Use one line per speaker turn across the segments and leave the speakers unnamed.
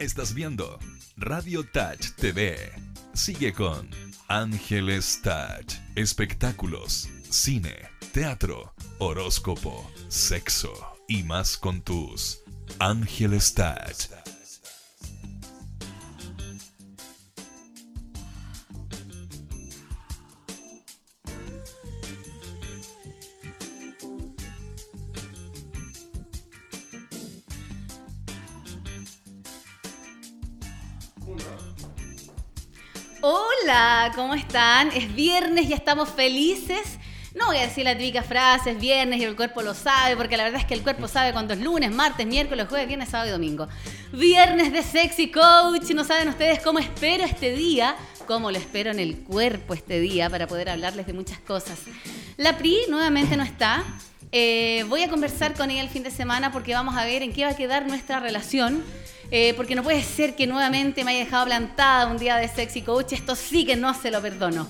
Estás viendo Radio Touch TV. Sigue con Ángeles Touch. Espectáculos, cine, teatro, horóscopo, sexo y más con tus Ángeles Touch.
Están? Es viernes, ya estamos felices. No voy a decir la típica frase, es viernes y el cuerpo lo sabe, porque la verdad es que el cuerpo sabe cuando es lunes, martes, miércoles, jueves, viernes, sábado y domingo. Viernes de Sexy Coach, no saben ustedes cómo espero este día, cómo lo espero en el cuerpo este día para poder hablarles de muchas cosas. La PRI nuevamente no está. Eh, voy a conversar con ella el fin de semana porque vamos a ver en qué va a quedar nuestra relación. Eh, porque no puede ser que nuevamente me haya dejado plantada un día de sexy coach. Esto sí que no se lo perdono.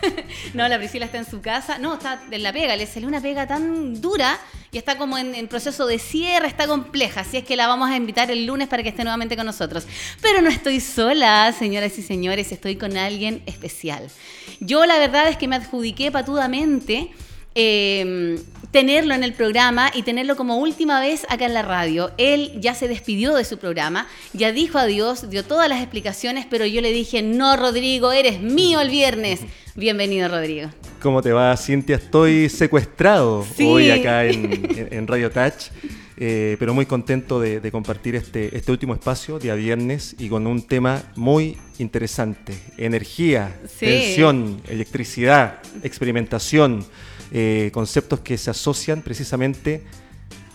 no, la Priscila está en su casa. No, está en la pega. Le salió una pega tan dura y está como en, proceso de cierre, está compleja. Así es que la vamos a invitar el lunes para que esté nuevamente con nosotros. Pero no estoy sola, señoras y señores. Estoy con alguien especial. Yo la verdad es que me adjudiqué patudamente eh, tenerlo en el programa y tenerlo como última vez acá en la radio. Él ya se despidió de su programa, ya dijo adiós, dio todas las explicaciones, pero yo le dije, no, Rodrigo, eres mío el viernes. Bienvenido, Rodrigo.
¿Cómo te va, Cintia? Estoy secuestrado sí. hoy acá en, en Radio Touch. Eh, pero muy contento de, de, compartir este, este último espacio, día viernes, y con un tema muy interesante. Energía, sí. tensión, electricidad, experimentación eh, conceptos que se asocian precisamente,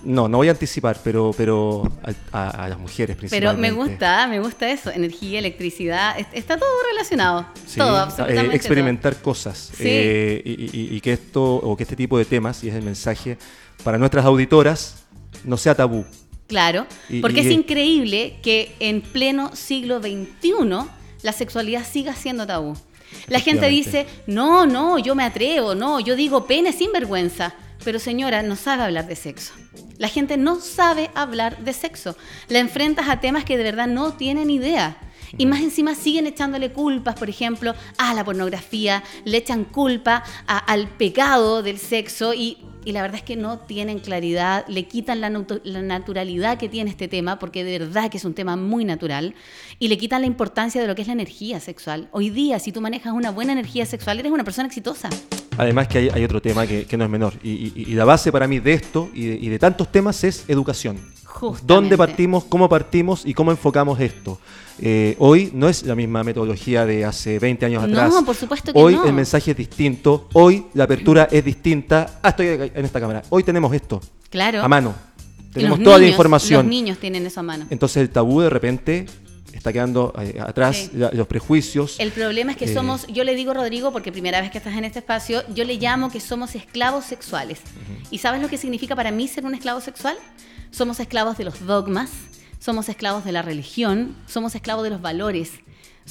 no, no voy a anticipar, pero, pero a, a, las mujeres principalmente.
Pero me gusta, me gusta eso, energía, electricidad, está todo relacionado, sí, todo, absolutamente
eh, Experimentar
todo.
cosas sí. eh, y, y, y que esto, o que este tipo de temas, y es el mensaje para nuestras auditoras, no sea tabú.
Claro, porque es increíble que en pleno siglo XXI la sexualidad siga siendo tabú. La gente dice, no, no, yo me atrevo, no, yo digo pene sin vergüenza. Pero señora, no sabe hablar de sexo. La gente no sabe hablar de sexo. La enfrentas a temas que de verdad no tienen idea. Y más encima siguen echándole culpas, por ejemplo, a la pornografía, le echan culpa a, al pecado del sexo y, y, la verdad es que no tienen claridad, le quitan la, la, naturalidad que tiene este tema, porque de verdad que es un tema muy natural, y le quitan la importancia de lo que es la energía sexual. Hoy día, si tú manejas una buena energía sexual, eres una persona exitosa.
Además que hay, hay otro tema que, que, no es menor, y, y, y, la base para mí de esto y de, y de tantos temas es educación.
Justamente.
¿Dónde partimos, cómo partimos y cómo enfocamos esto? Eh, hoy no es la misma metodología de hace 20 años atrás.
No, por supuesto que
hoy
no.
el mensaje es distinto, hoy la apertura es distinta. Ah, estoy en esta cámara. Hoy tenemos esto
claro.
a mano. Tenemos toda
niños,
la información.
Los niños tienen eso a mano.
Entonces el tabú de repente está quedando eh, atrás, sí. la, los prejuicios.
El problema es que eh, somos, yo le digo Rodrigo, porque primera vez que estás en este espacio, yo le llamo que somos esclavos sexuales. Uh -huh. ¿Y sabes lo que significa para mí ser un esclavo sexual? Somos esclavos de los dogmas, somos esclavos de la religión, somos esclavos de los valores,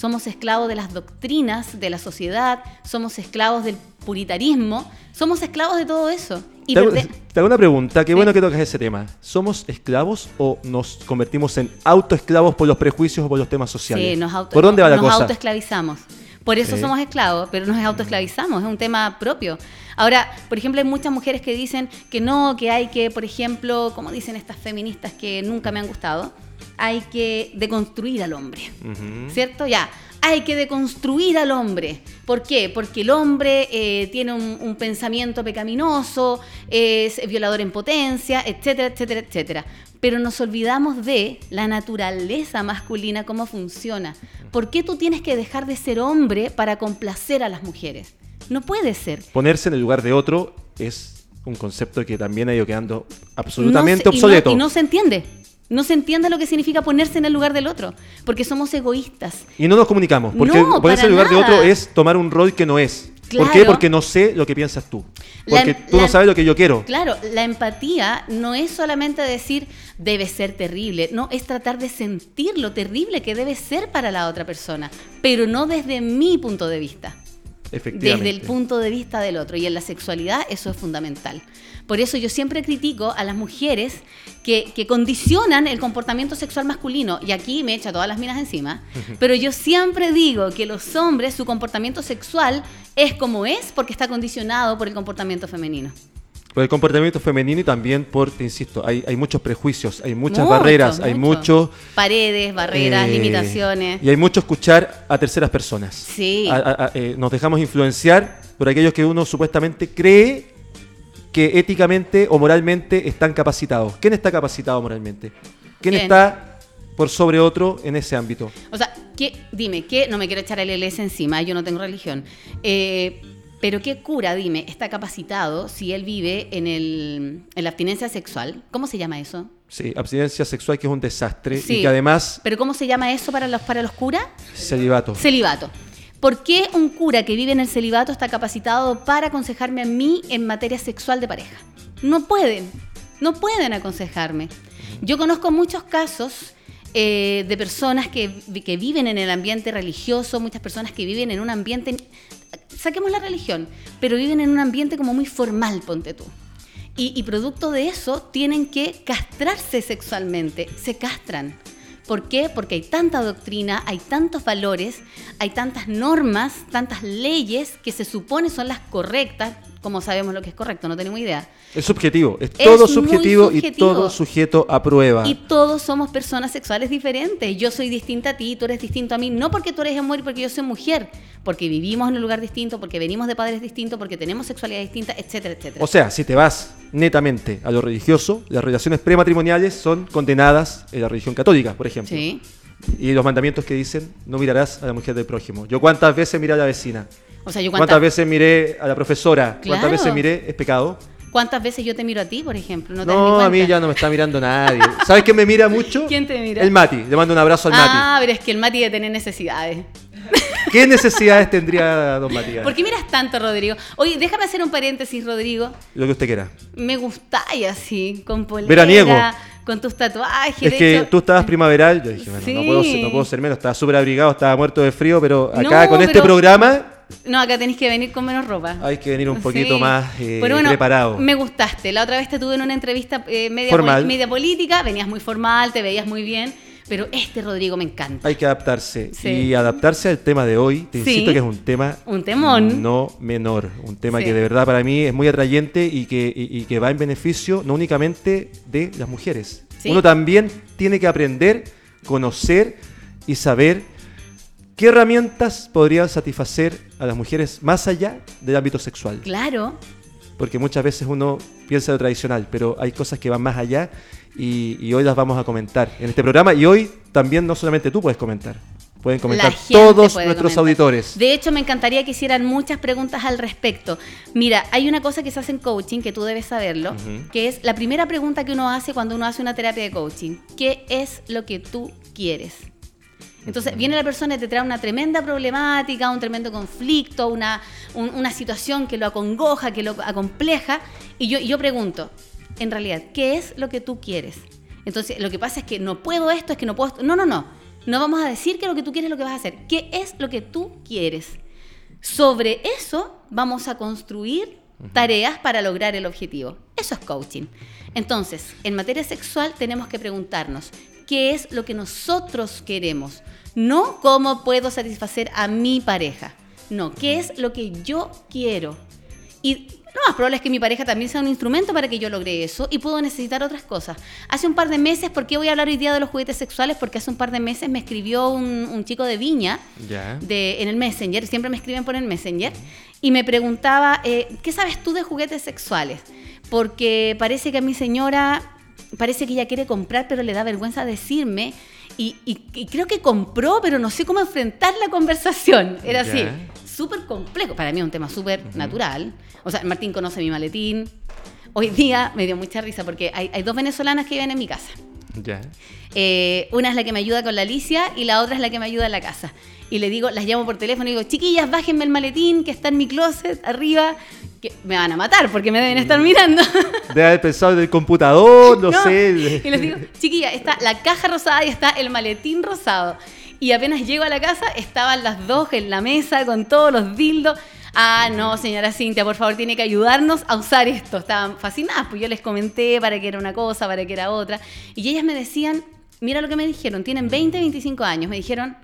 somos esclavos de las doctrinas de la sociedad, somos esclavos del puritarismo, somos esclavos de todo eso.
Y te, hago, te, hago, una pregunta, qué bueno que tocas ese tema. ¿Somos esclavos o nos convertimos en autoesclavos por los prejuicios o por los temas sociales?
Sí, nos auto,
¿Por dónde va la
nos
cosa?
Nos autoesclavizamos. Por eso sí. somos esclavos, pero nos autoesclavizamos, es un tema propio. Ahora, por ejemplo, hay muchas mujeres que dicen que no, que hay que, por ejemplo, como dicen estas feministas que nunca me han gustado, hay que deconstruir al hombre, uh -huh. ¿cierto? Ya, hay que deconstruir al hombre. ¿Por qué? Porque el hombre eh, tiene un, un, pensamiento pecaminoso, es violador en potencia, etcétera, etcétera, etcétera. Pero nos olvidamos de la naturaleza masculina, cómo funciona. ¿Por qué tú tienes que dejar de ser hombre para complacer a las mujeres? No puede ser.
Ponerse en el lugar de otro es un concepto que también ha ido quedando absolutamente no se, obsoleto.
Y no, y no se entiende. No se entiende lo que significa ponerse en el lugar del otro, porque somos egoístas.
Y no nos comunicamos, porque
no,
ponerse en el lugar nada. de otro es tomar un rol que no es.
Claro.
¿Por qué? Porque no sé lo que piensas tú. Porque la, tú la, no sabes lo que yo quiero.
Claro, la empatía no es solamente decir debe ser terrible, no, es tratar de sentir lo terrible que debe ser para la otra persona, pero no desde mi punto de vista.
Efectivamente.
desde el punto de vista del otro. Y en la sexualidad eso es fundamental. Por eso yo siempre critico a las mujeres que, que condicionan el comportamiento sexual masculino. Y aquí me echa todas las minas encima. Pero yo siempre digo que los hombres, su comportamiento sexual es como es porque está condicionado por el comportamiento femenino.
Por el comportamiento femenino y también por, te insisto, hay, hay muchos prejuicios, hay muchas
Mucho,
barreras, hay
mucho.
mucho...
Paredes, barreras,
eh,
limitaciones.
Y hay mucho escuchar a terceras personas.
Sí.
A- a- a- eh, nos dejamos influenciar por aquellos que uno supuestamente cree que éticamente o moralmente están capacitados. ¿Quién está capacitado moralmente? ¿Quién está por sobre otro en ese ámbito?
O sea, ¿qué, dime, ¿qué? No me quiero echar el LS encima, yo no tengo religión. Eh, pero ¿qué cura, dime, está capacitado si él vive en, el, en la abstinencia sexual? ¿Cómo se llama eso?
Sí, abstinencia sexual que es un desastre
Sí.
y que además
¿Pero cómo se llama eso para los, para los curas?
celibato.
Celibato. ¿Por qué un cura que vive en el celibato está capacitado para aconsejarme a mí en materia sexual de pareja? No pueden, no pueden aconsejarme. Yo conozco muchos casos eh, de personas que, que viven en el ambiente religioso, muchas personas que viven en un ambiente, saquemos la religión, pero viven en un ambiente como muy formal, ponte tú. Y, y producto de eso tienen que castrarse sexualmente, se castran. ¿Por qué? Porque hay tanta doctrina, hay tantos valores, hay tantas normas, tantas leyes que se supone son las correctas, como sabemos lo que es correcto, no tenemos idea.
Es subjetivo, es,
Es
todo
muy
subjetivo, y
subjetivo.
todo sujeto a prueba.
Y todos somos personas sexuales diferentes. Yo soy distinta a ti, tú eres distinto a mí, no porque tú eres hombre y porque yo soy mujer, porque vivimos en un lugar distinto, porque venimos de padres distintos, porque tenemos sexualidad distinta, etcétera, etcétera.
O sea, si te vas netamente a lo religioso, las relaciones prematrimoniales son condenadas en la religión católica, por ejemplo.
sí.
Y los mandamientos que dicen, no mirarás a la mujer del prójimo. Yo cuántas veces miré a la vecina,
O sea, yo
cuántas,
cuántas,
veces miré a la profesora, cuántas veces miré, es pecado.
¿cuántas veces yo te miro a ti, por ejemplo? No,
a mí ya no me está mirando nadie. ¿Sabes quién me mira mucho?
¿Quién te mira?
El Mati. Le mando un abrazo al
Ah, pero es que el Mati debe tener necesidades.
Mati. ¿Qué necesidades tendría don Matías?
¿Por qué miras tanto, Rodrigo? Oye, déjame hacer un paréntesis, Rodrigo.
Lo que usted quiera.
Me gustáis así, con polera,
Veraniego.
con tus tatuajes.
Es que
hecho-
tú estabas primaveral, yo dije, bueno, no,
Sí.
puedo ser, no puedo ser menos, estaba súper abrigado, estaba muerto de frío, pero acá
No,
con este programa
No, acá tenéis que venir con menos ropa.
hay que venir un poquito
Sí.
más eh,
Pero bueno,
preparado.
Me gustaste. La otra vez te tuve en una entrevista eh, media,
Formal.
poli- media política, venías muy formal, te veías muy bien, pero este Rodrigo me encanta.
Hay que adaptarse.
Sí.
Y adaptarse al tema de hoy, te
Sí.
insisto que es un tema
Un temón.
no menor. Un tema
Sí.
que de verdad para mí es muy atrayente y que, y- y que va en beneficio no únicamente de las mujeres.
Sí.
Uno también tiene que aprender, conocer y saber qué herramientas podrían satisfacer a las mujeres más allá del ámbito sexual.
Claro.
Porque muchas veces uno piensa lo tradicional, pero hay cosas que van más allá y, y hoy las vamos a comentar en este programa. Y hoy también no solamente tú puedes comentar, pueden comentar todos
puede
nuestros
comentar.
auditores.
De hecho, me encantaría que hicieran muchas preguntas al respecto. Mira, hay una cosa que se hace en coaching, que tú debes saberlo, que es la primera pregunta que uno hace cuando uno hace una terapia de coaching. ¿Qué es lo que tú quieres? Entonces viene la persona y te trae una tremenda problemática, un tremendo conflicto, una, un- una situación que lo acongoja, que lo acompleja, y yo, y yo pregunto, en realidad, ¿qué es lo que tú quieres? Entonces, lo que pasa es que no puedo esto, es que no puedo esto. No, no, no. No vamos a decir que lo que tú quieres es lo que vas a hacer. ¿Qué es lo que tú quieres? Sobre eso vamos a construir tareas para lograr el objetivo. Eso es coaching. Entonces, en materia sexual tenemos que preguntarnos qué es lo que nosotros queremos, no cómo puedo satisfacer a mi pareja, no, qué es lo que yo quiero. Y lo más probable es que mi pareja también sea un instrumento para que yo logre eso y puedo necesitar otras cosas. Hace un par de meses, ¿por qué voy a hablar hoy día de los juguetes sexuales? Porque hace un par de meses me escribió un, un chico de Viña de, en el Messenger, siempre me escriben por el Messenger, y me preguntaba, eh, ¿qué sabes tú de juguetes sexuales? Porque parece que a mi señora, parece que ella quiere comprar, pero le da vergüenza decirme, y, y- y creo que compró, pero no sé cómo enfrentar la conversación. Era así, súper complejo, para mí es un tema súper natural. O sea, Martín conoce mi maletín. Hoy día me dio mucha risa porque hay, hay dos venezolanas que viven en mi casa.
Ya.
Eh, una es la que me ayuda con la Alicia y la otra es la que me ayuda en la casa. Y le digo, las llamo por teléfono y digo, chiquillas, bájenme el maletín que está en mi closet arriba, que me van a matar porque me deben estar mirando.
Debe haber pensado del computador, no,
No.
sé.
Y les digo, chiquilla, está la caja rosada y está el maletín rosado. Y apenas llego a la casa, estaban las dos en la mesa con todos los dildos. Ah, no, señora Cintia, por favor, tiene que ayudarnos a usar esto. Estaban fascinadas, pues yo les comenté para qué era una cosa, para qué era otra. Y ellas me decían, mira lo que me dijeron, tienen 20, 25 años, me dijeron,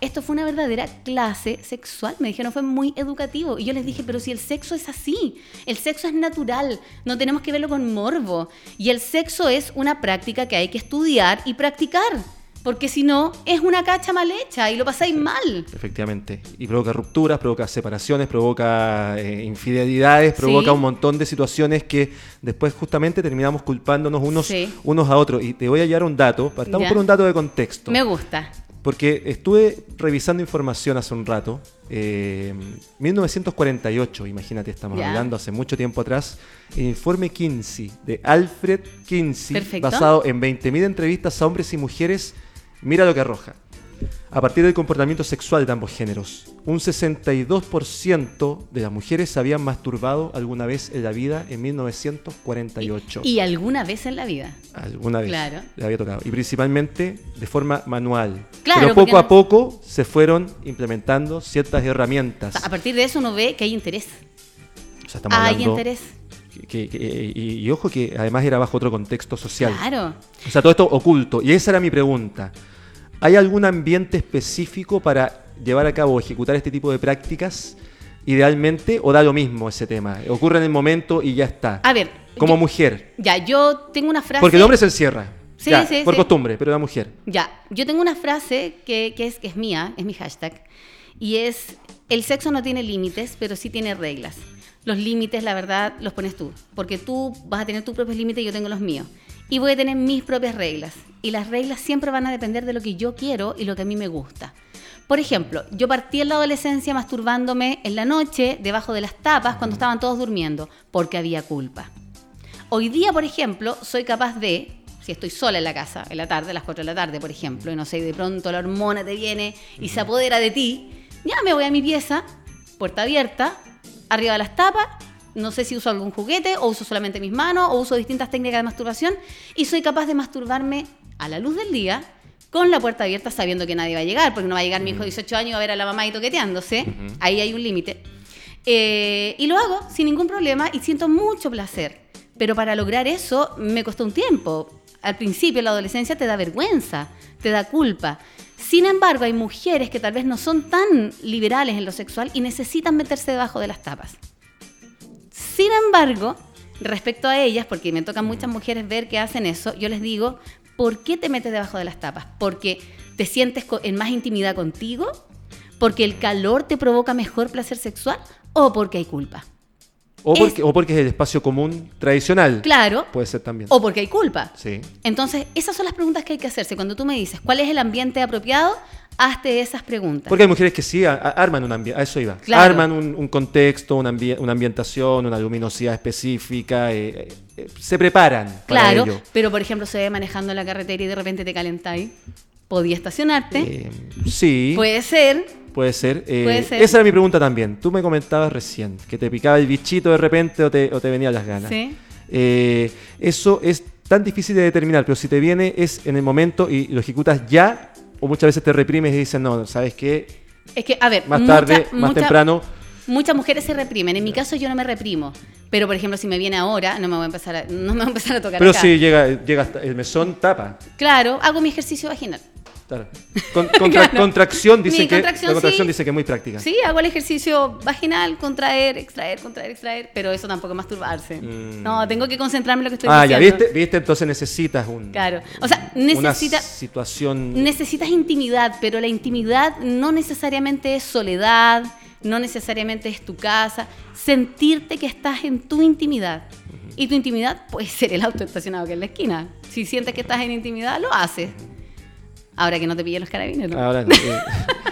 esto fue una verdadera clase sexual. Me dijeron, fue muy educativo. Y yo les dije, pero si el sexo es así, el sexo es natural, no tenemos que verlo con morbo. Y el sexo es una práctica que hay que estudiar y practicar. Porque si no, es una cacha mal hecha y lo pasáis mal.
Efectivamente. Y provoca rupturas, provoca separaciones, provoca eh, infidelidades, provoca un montón de situaciones que después justamente terminamos culpándonos unos, unos a otros. Y te voy a llevar un dato, partamos por un dato de contexto.
Me gusta.
Porque estuve revisando información hace un rato. 1948, eh, imagínate, estamos hablando hace mucho tiempo atrás. El informe Kinsey de Alfred Kinsey, basado en 20.000 entrevistas a hombres y mujeres. Mira lo que arroja a partir del comportamiento sexual de ambos géneros. Un 62% de las mujeres se habían masturbado alguna vez en la vida en 1948.
¿Y, alguna vez en la vida?
Alguna vez. Claro. Le había tocado. Y principalmente de forma manual. Claro. Pero poco a poco se fueron implementando ciertas herramientas.
a partir de eso uno ve que hay interés. O sea, estamos hay interés.
y, ojo que además era bajo otro contexto social.
Claro.
O sea, todo esto oculto. Y esa era mi pregunta. ¿Hay algún ambiente específico para llevar a cabo o ejecutar este tipo de prácticas? Idealmente, o da lo mismo ese tema. Ocurre en el momento y ya está.
A ver.
Como mujer.
Ya, yo tengo una frase.
Porque el hombre se encierra. Sí, sí, por costumbre, pero la mujer.
Ya, yo tengo una frase que, es, que es mía, es mi hashtag, y es, el sexo no tiene límites, pero sí tiene reglas. Los límites, la verdad, los pones tú, porque tú vas a tener tus propios límites y yo tengo los míos y voy a tener mis propias reglas. Y las reglas siempre van a depender de lo que yo quiero y lo que a mí me gusta. Por ejemplo, yo partí en la adolescencia masturbándome en la noche debajo de las tapas cuando estaban todos durmiendo, porque había culpa. Hoy día, por ejemplo, soy capaz de, si estoy sola en la casa, en la tarde, a las 4 de la tarde, por ejemplo, y no sé, de pronto la hormona te viene y se apodera de ti, ya me voy a mi pieza, puerta abierta, arriba de las tapas no sé si uso algún juguete o uso solamente mis manos o uso distintas técnicas de masturbación y soy capaz de masturbarme a la luz del día con la puerta abierta sabiendo que nadie va a llegar, porque no va a llegar mi hijo de 18 años a ver a la mamá ahí toqueteándose, ahí hay un límite. Eh, y lo hago sin ningún problema y siento mucho placer. Pero para lograr eso me costó un tiempo. Al principio, en la adolescencia, te da vergüenza, te da culpa. Sin embargo, hay mujeres que tal vez no son tan liberales en lo sexual y necesitan meterse debajo de las tapas. Sin embargo, respecto a ellas, porque me tocan muchas mujeres ver que hacen eso, yo les digo, ¿por qué te metes debajo de las tapas? ¿Porque te sientes en más intimidad contigo? ¿Porque el calor te provoca mejor placer sexual? ¿O porque hay culpa?
O porque, es, o porque es el espacio común tradicional.
Claro.
Puede ser también.
O porque hay culpa.
Sí.
Entonces, esas son las preguntas que hay que hacerse. Cuando tú me dices, ¿cuál es el ambiente apropiado? Hazte esas preguntas.
Porque hay mujeres que sí arman un ambiente, a eso iba. Arman un, contexto, una, ambientación, una luminosidad específica, eh, eh, se preparan.
Claro,
para ello.
pero por ejemplo se ve manejando la carretera y de repente te calentáis. ¿Podía estacionarte? Eh,
sí.
Puede ser.
Puede ser. Puede ser. Esa era mi pregunta también. Tú me comentabas recién que te picaba el bichito de repente o te, o te venían las ganas.
Sí.
eso es tan difícil de determinar, pero si te viene es en el momento y lo ejecutas ya, o muchas veces te reprimes y dices, no, ¿sabes qué?
Es que, a ver,
más tarde, más temprano.
Muchas mujeres se reprimen. En mi caso yo no me reprimo. Pero, por ejemplo, si me viene ahora, no me voy a empezar a, no me voy a, empezar a tocar
Pero si llega, llega hasta el mesón, tapa.
Claro, hago mi ejercicio vaginal.
Claro. contracción, dice que, contracción, la contracción dice que es muy práctica.
Sí, hago el ejercicio vaginal, contraer, extraer, contraer, extraer, pero eso tampoco es masturbarse. Mm. No, tengo que concentrarme en lo que estoy diciendo.
Ah, ya, ¿viste? ¿viste? Entonces necesitas un...
Claro, o sea, necesitas...
situación...
Necesitas intimidad, pero la intimidad no necesariamente es soledad, no necesariamente es tu casa. Sentirte que estás en tu intimidad. Y tu intimidad puede ser el auto estacionado que en la esquina. Si sientes que estás en intimidad, lo haces. Ahora que no te pillen los carabineros. Ahora no.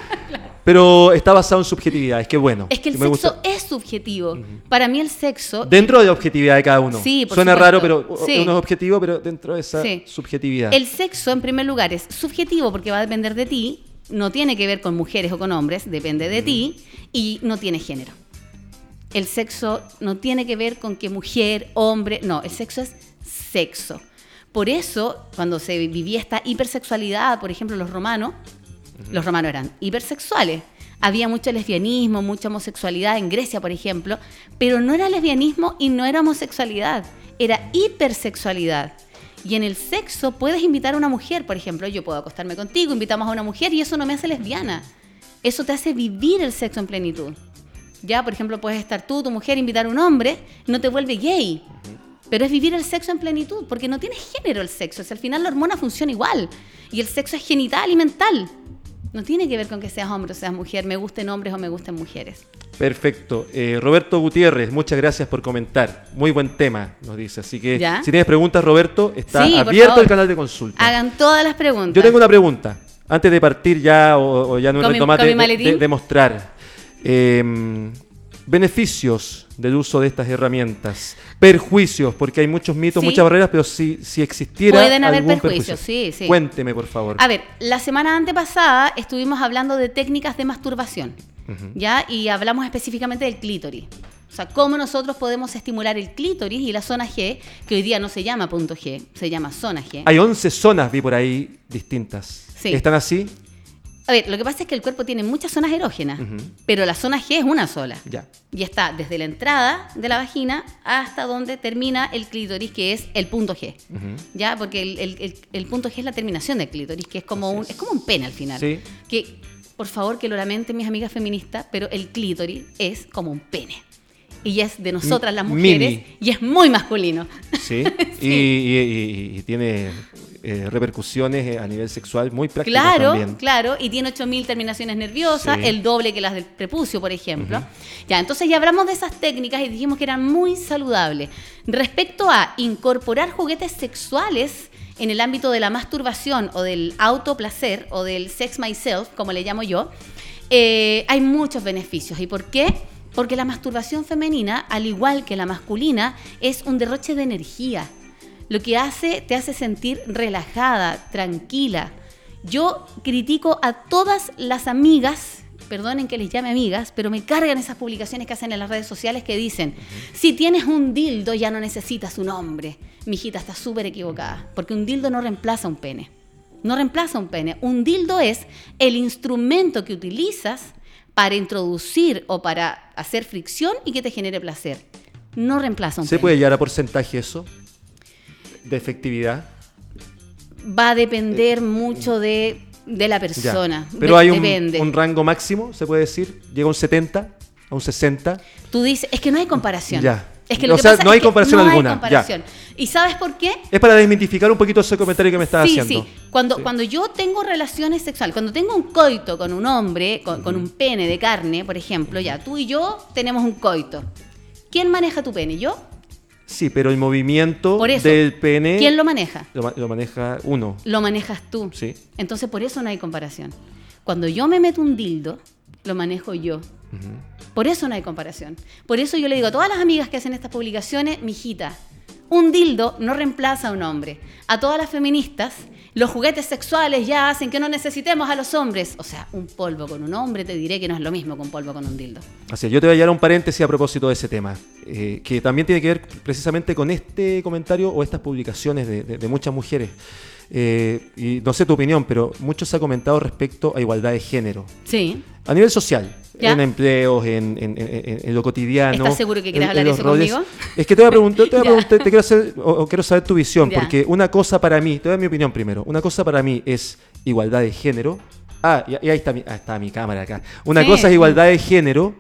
Pero está basado en subjetividad, es que bueno.
Es que el sexo es subjetivo. Para mí el sexo...
Dentro de la objetividad de cada uno. Sí, Suena raro, pero uno es objetivo, pero dentro de esa subjetividad.
El sexo, en primer lugar, es subjetivo porque va a depender de ti, no tiene que ver con mujeres o con hombres, depende de ti, y no tiene género. El sexo no tiene que ver con que mujer, hombre, no, el sexo es sexo. Por eso, cuando se vivía esta hipersexualidad, por ejemplo, los romanos, los romanos eran hipersexuales. había mucho lesbianismo, mucha homosexualidad en Grecia, por ejemplo, pero no era lesbianismo y no era homosexualidad, era hipersexualidad. Y en el sexo puedes invitar a una mujer, por ejemplo, yo puedo acostarme contigo, invitamos a una mujer y eso no me hace lesbiana. Eso te hace vivir el sexo en plenitud. Ya, por ejemplo, puedes estar tú, tu mujer, invitar a un hombre, no te vuelve gay. Pero es vivir el sexo en plenitud, porque no tiene género el sexo. al final la hormona funciona igual. Y el sexo es genital y mental. No tiene que ver con que seas hombre o seas mujer, me gusten hombres o me gusten mujeres.
Perfecto. Eh, Roberto Gutiérrez, muchas gracias por comentar. Muy buen tema, nos dice. Así que si tienes preguntas, Roberto, está abierto el canal de consulta.
Hagan todas las preguntas.
Yo tengo una pregunta. Antes de partir ya, o, ya no un retomate de, de, mostrar. Beneficios del uso de estas herramientas, perjuicios, porque hay muchos mitos, muchas barreras, pero si, si existiera.
Pueden haber perjuicios, sí, sí.
Cuénteme, por favor.
A ver, la semana antepasada estuvimos hablando de técnicas de masturbación, ¿ya? Y hablamos específicamente del clítoris. O sea, cómo nosotros podemos estimular el clítoris y la zona G, que hoy día no se llama punto G, se llama zona G.
Hay 11 zonas, vi por ahí, distintas. ¿Están así?
A ver, lo que pasa es que el cuerpo tiene muchas zonas erógenas, pero la zona G es una sola.
Ya.
Y está desde la entrada de la vagina hasta donde termina el clítoris, que es el punto G. ¿Ya? Porque el, punto G es la terminación del clítoris, que es como, un, es como un pene al final.
Sí.
Que, por favor, que lo lamenten mis amigas feministas, pero el clítoris es como un pene y es de nosotras las mujeres y es muy masculino.
Sí, Y, tiene eh, repercusiones eh, a nivel sexual muy prácticas
claro,
también.
Claro, y tiene 8.000 terminaciones nerviosas, el doble que las del prepucio, por ejemplo. Ya, entonces ya hablamos de esas técnicas y dijimos que eran muy saludables. Respecto a incorporar juguetes sexuales en el ámbito de la masturbación o del autoplacer o del sex myself, como le llamo yo, eh, hay muchos beneficios. ¿Y por qué? Porque la masturbación femenina, al igual que la masculina, es un derroche de energía lo que hace, te hace sentir relajada, tranquila. Yo critico a todas las amigas, perdonen que les llame amigas, pero me cargan esas publicaciones que hacen en las redes sociales que dicen, si tienes un dildo ya no necesitas un hombre. Mi hijita está súper equivocada, porque un dildo no reemplaza un pene. No reemplaza un pene. Un dildo es el instrumento que utilizas para introducir o para hacer fricción y que te genere placer. No reemplaza un
pene.
¿Se
puede llegar a porcentaje eso? De efectividad?
Va a depender mucho de, la persona.
Pero hay un, rango máximo, se puede decir. Llega a un 70, a un 60.
Tú dices, es que no hay comparación.
Ya.
Es que lo o sea,
no hay comparación alguna.
¿Y sabes por qué?
Es para desmitificar un poquito ese comentario que me estás haciendo.
Sí, sí. Cuando, cuando yo tengo relaciones sexuales, cuando tengo un coito con un hombre, con, con, un pene de carne, por ejemplo, ya tú y yo tenemos un coito. ¿Quién maneja tu pene? ¿Yo?
Sí, pero el movimiento del pene.
¿Quién lo maneja?
Lo, maneja uno.
Lo manejas tú.
Sí.
Entonces, por eso no hay comparación. Cuando yo me meto un dildo, lo manejo yo. Por eso no hay comparación. Por eso yo le digo a todas las amigas que hacen estas publicaciones, mijita, un dildo no reemplaza a un hombre. A todas las feministas, los juguetes sexuales ya hacen que no necesitemos a los hombres. O sea, un polvo con un hombre te diré que no es lo mismo que un polvo con un dildo.
Así es, yo te voy a llevar un paréntesis a propósito de ese tema, eh, que también tiene que ver precisamente con este comentario o estas publicaciones de, muchas mujeres. Eh, y no sé tu opinión, pero mucho se ha comentado respecto a igualdad de género.
Sí.
A nivel social en empleos, en, en, lo cotidiano.
¿Estás seguro que quieres hablar eso conmigo?
Es que te voy a preguntar, te, voy a preguntar, te quiero hacer, o, quiero saber tu visión, porque una cosa para mí, te doy mi opinión primero, una cosa para mí es igualdad de género. Ah, y, ahí está mi, ah, está mi cámara acá. Una cosa es igualdad de género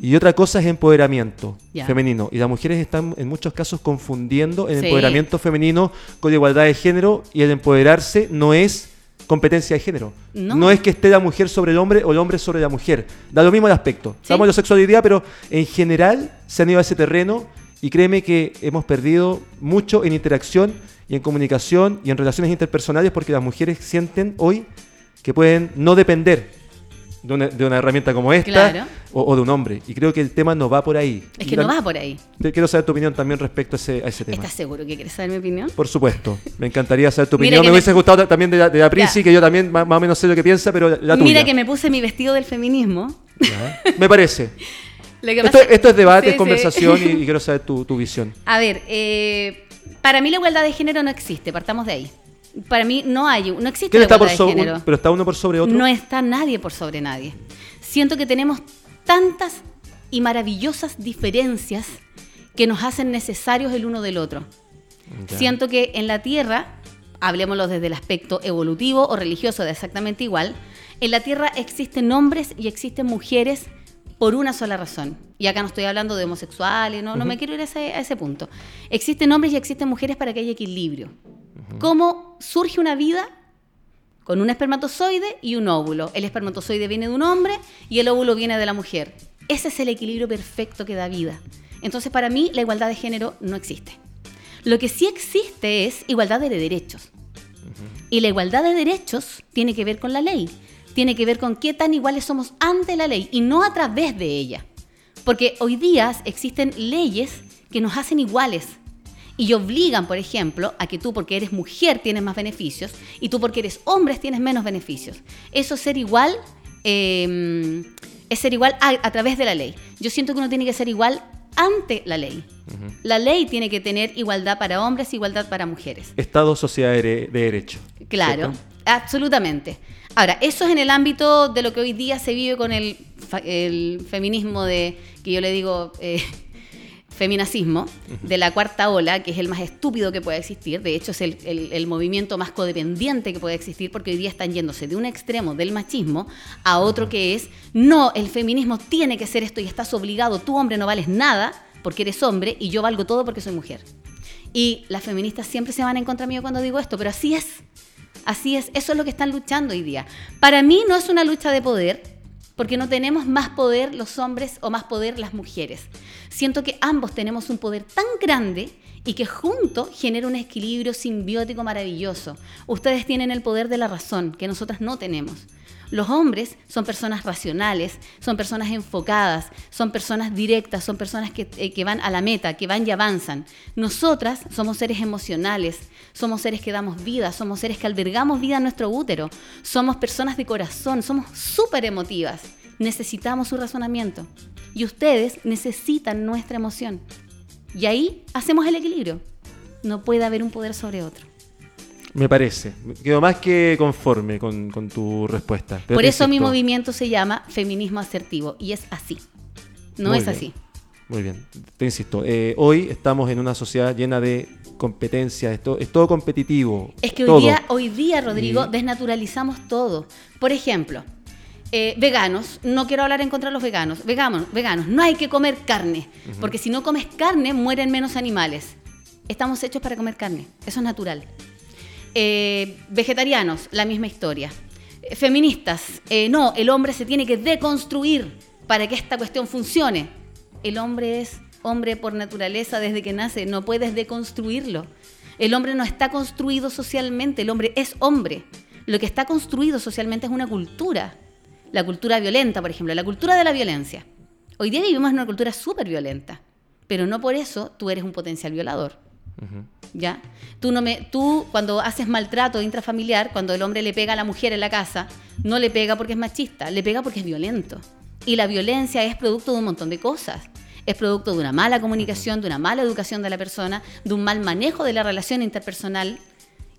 y otra cosa es empoderamiento femenino. Y las mujeres están en muchos casos confundiendo el empoderamiento femenino con igualdad de género y el empoderarse no es competencia de género. No. es que esté la mujer sobre el hombre o el hombre sobre la mujer. Da lo mismo el aspecto. Estamos en la sexualidad, pero en general se han ido a ese terreno y créeme que hemos perdido mucho en interacción y en comunicación y en relaciones interpersonales porque las mujeres sienten hoy que pueden no depender de una, herramienta como esta o, de un hombre. Y creo que el tema no va por ahí.
Es que no va por ahí.
quiero saber tu opinión también respecto a ese, a ese tema.
¿Estás seguro que quieres saber mi opinión?
Por supuesto. Me encantaría saber tu opinión. Me, hubiese gustado también de la, de que yo también más, o menos sé lo que piensa, pero la tuya.
Mira que me puse mi vestido del feminismo.
Me parece. esto, es debate, es conversación y, quiero saber tu, tu visión.
A ver, eh, para mí la igualdad de género no existe, partamos de ahí. Para mí no hay, no existe
la igualdad de género. pero está uno por sobre otro.
No está nadie por sobre nadie siento que tenemos tantas y maravillosas diferencias que nos hacen necesarios el uno del otro.
Ya.
Siento que en la Tierra, hablemoslo desde el aspecto evolutivo o religioso, de exactamente igual, en la Tierra existen hombres y existen mujeres por una sola razón. Y acá no estoy hablando de homosexuales, no, no me quiero ir a ese, a ese punto. Existen hombres y existen mujeres para que haya equilibrio. ¿Cómo surge una vida? Con un espermatozoide y un óvulo. El espermatozoide viene de un hombre y el óvulo viene de la mujer. Ese es el equilibrio perfecto que da vida. Entonces, para mí, la igualdad de género no existe. Lo que sí existe es igualdad de derechos. Y la igualdad de derechos tiene que ver con la ley. Tiene que ver con qué tan iguales somos ante la ley y no a través de ella. Porque hoy día existen leyes que nos hacen iguales y obligan, por ejemplo, a que tú porque eres mujer tienes más beneficios y tú porque eres hombre tienes menos beneficios. Eso es ser igual, eh, es ser igual a, a través de la ley. Yo siento que uno tiene que ser igual ante la ley. La ley tiene que tener igualdad para hombres, igualdad para mujeres.
Estado, sociedad de, de derecho.
Claro,
¿cierto?
absolutamente. Ahora, eso es en el ámbito de lo que hoy día se vive con el, el feminismo de, que yo le digo, eh, feminacismo, de la cuarta ola, que es el más estúpido que puede existir. De hecho, es el, el- el movimiento más codependiente que puede existir, porque hoy día están yéndose de un extremo del machismo a otro que es, no, el feminismo tiene que ser esto y estás obligado, tú hombre no vales nada porque eres hombre y yo valgo todo porque soy mujer. Y las feministas siempre se van en contra mío cuando digo esto, pero así es. Así es, eso es lo que están luchando hoy día. Para mí no es una lucha de poder, porque no tenemos más poder los hombres o más poder las mujeres. Siento que ambos tenemos un poder tan grande y que junto genera un equilibrio simbiótico maravilloso. Ustedes tienen el poder de la razón, que nosotras no tenemos. Los hombres son personas racionales, son personas enfocadas, son personas directas, son personas que, eh, que van a la meta, que van y avanzan. Nosotras somos seres emocionales, somos seres que damos vida, somos seres que albergamos vida en nuestro útero, somos personas de corazón, somos súper emotivas. Necesitamos su razonamiento. Y ustedes necesitan nuestra emoción. Y ahí hacemos el equilibrio. No puede haber un poder sobre otro.
Me parece. Quedo más que conforme con, con tu respuesta. Pero
Por eso mi movimiento se llama feminismo asertivo y es así. No
Muy
es
bien.
así.
Muy bien, te insisto. eh, hoy estamos en una sociedad llena de competencia, es, to- es todo competitivo.
Es que hoy
todo.
día, hoy día, Rodrigo,
Y-
desnaturalizamos todo. Por ejemplo, eh, veganos, no quiero hablar en contra de los veganos. Veganos, veganos, no hay que comer carne, porque si no comes carne mueren menos animales. Estamos hechos para comer carne, eso es natural. Eh, vegetarianos, la misma historia. Eh, feministas, eh, no, el hombre se tiene que deconstruir para que esta cuestión funcione. El hombre es hombre por naturaleza desde que nace, no puedes deconstruirlo. El hombre no está construido socialmente, el hombre es hombre. Lo que está construido socialmente es una cultura. La cultura violenta, por ejemplo, la cultura de la violencia. Hoy día vivimos en una cultura súper violenta, pero no por eso tú eres un potencial violador. ¿Ya? Tú, no me, tú cuando haces maltrato intrafamiliar, cuando el hombre le pega a la mujer en la casa, no le pega porque es machista, le pega porque es violento. Y la violencia es producto de un montón de cosas. Es producto de una mala comunicación, de una mala educación de la persona, de un mal manejo de la relación interpersonal.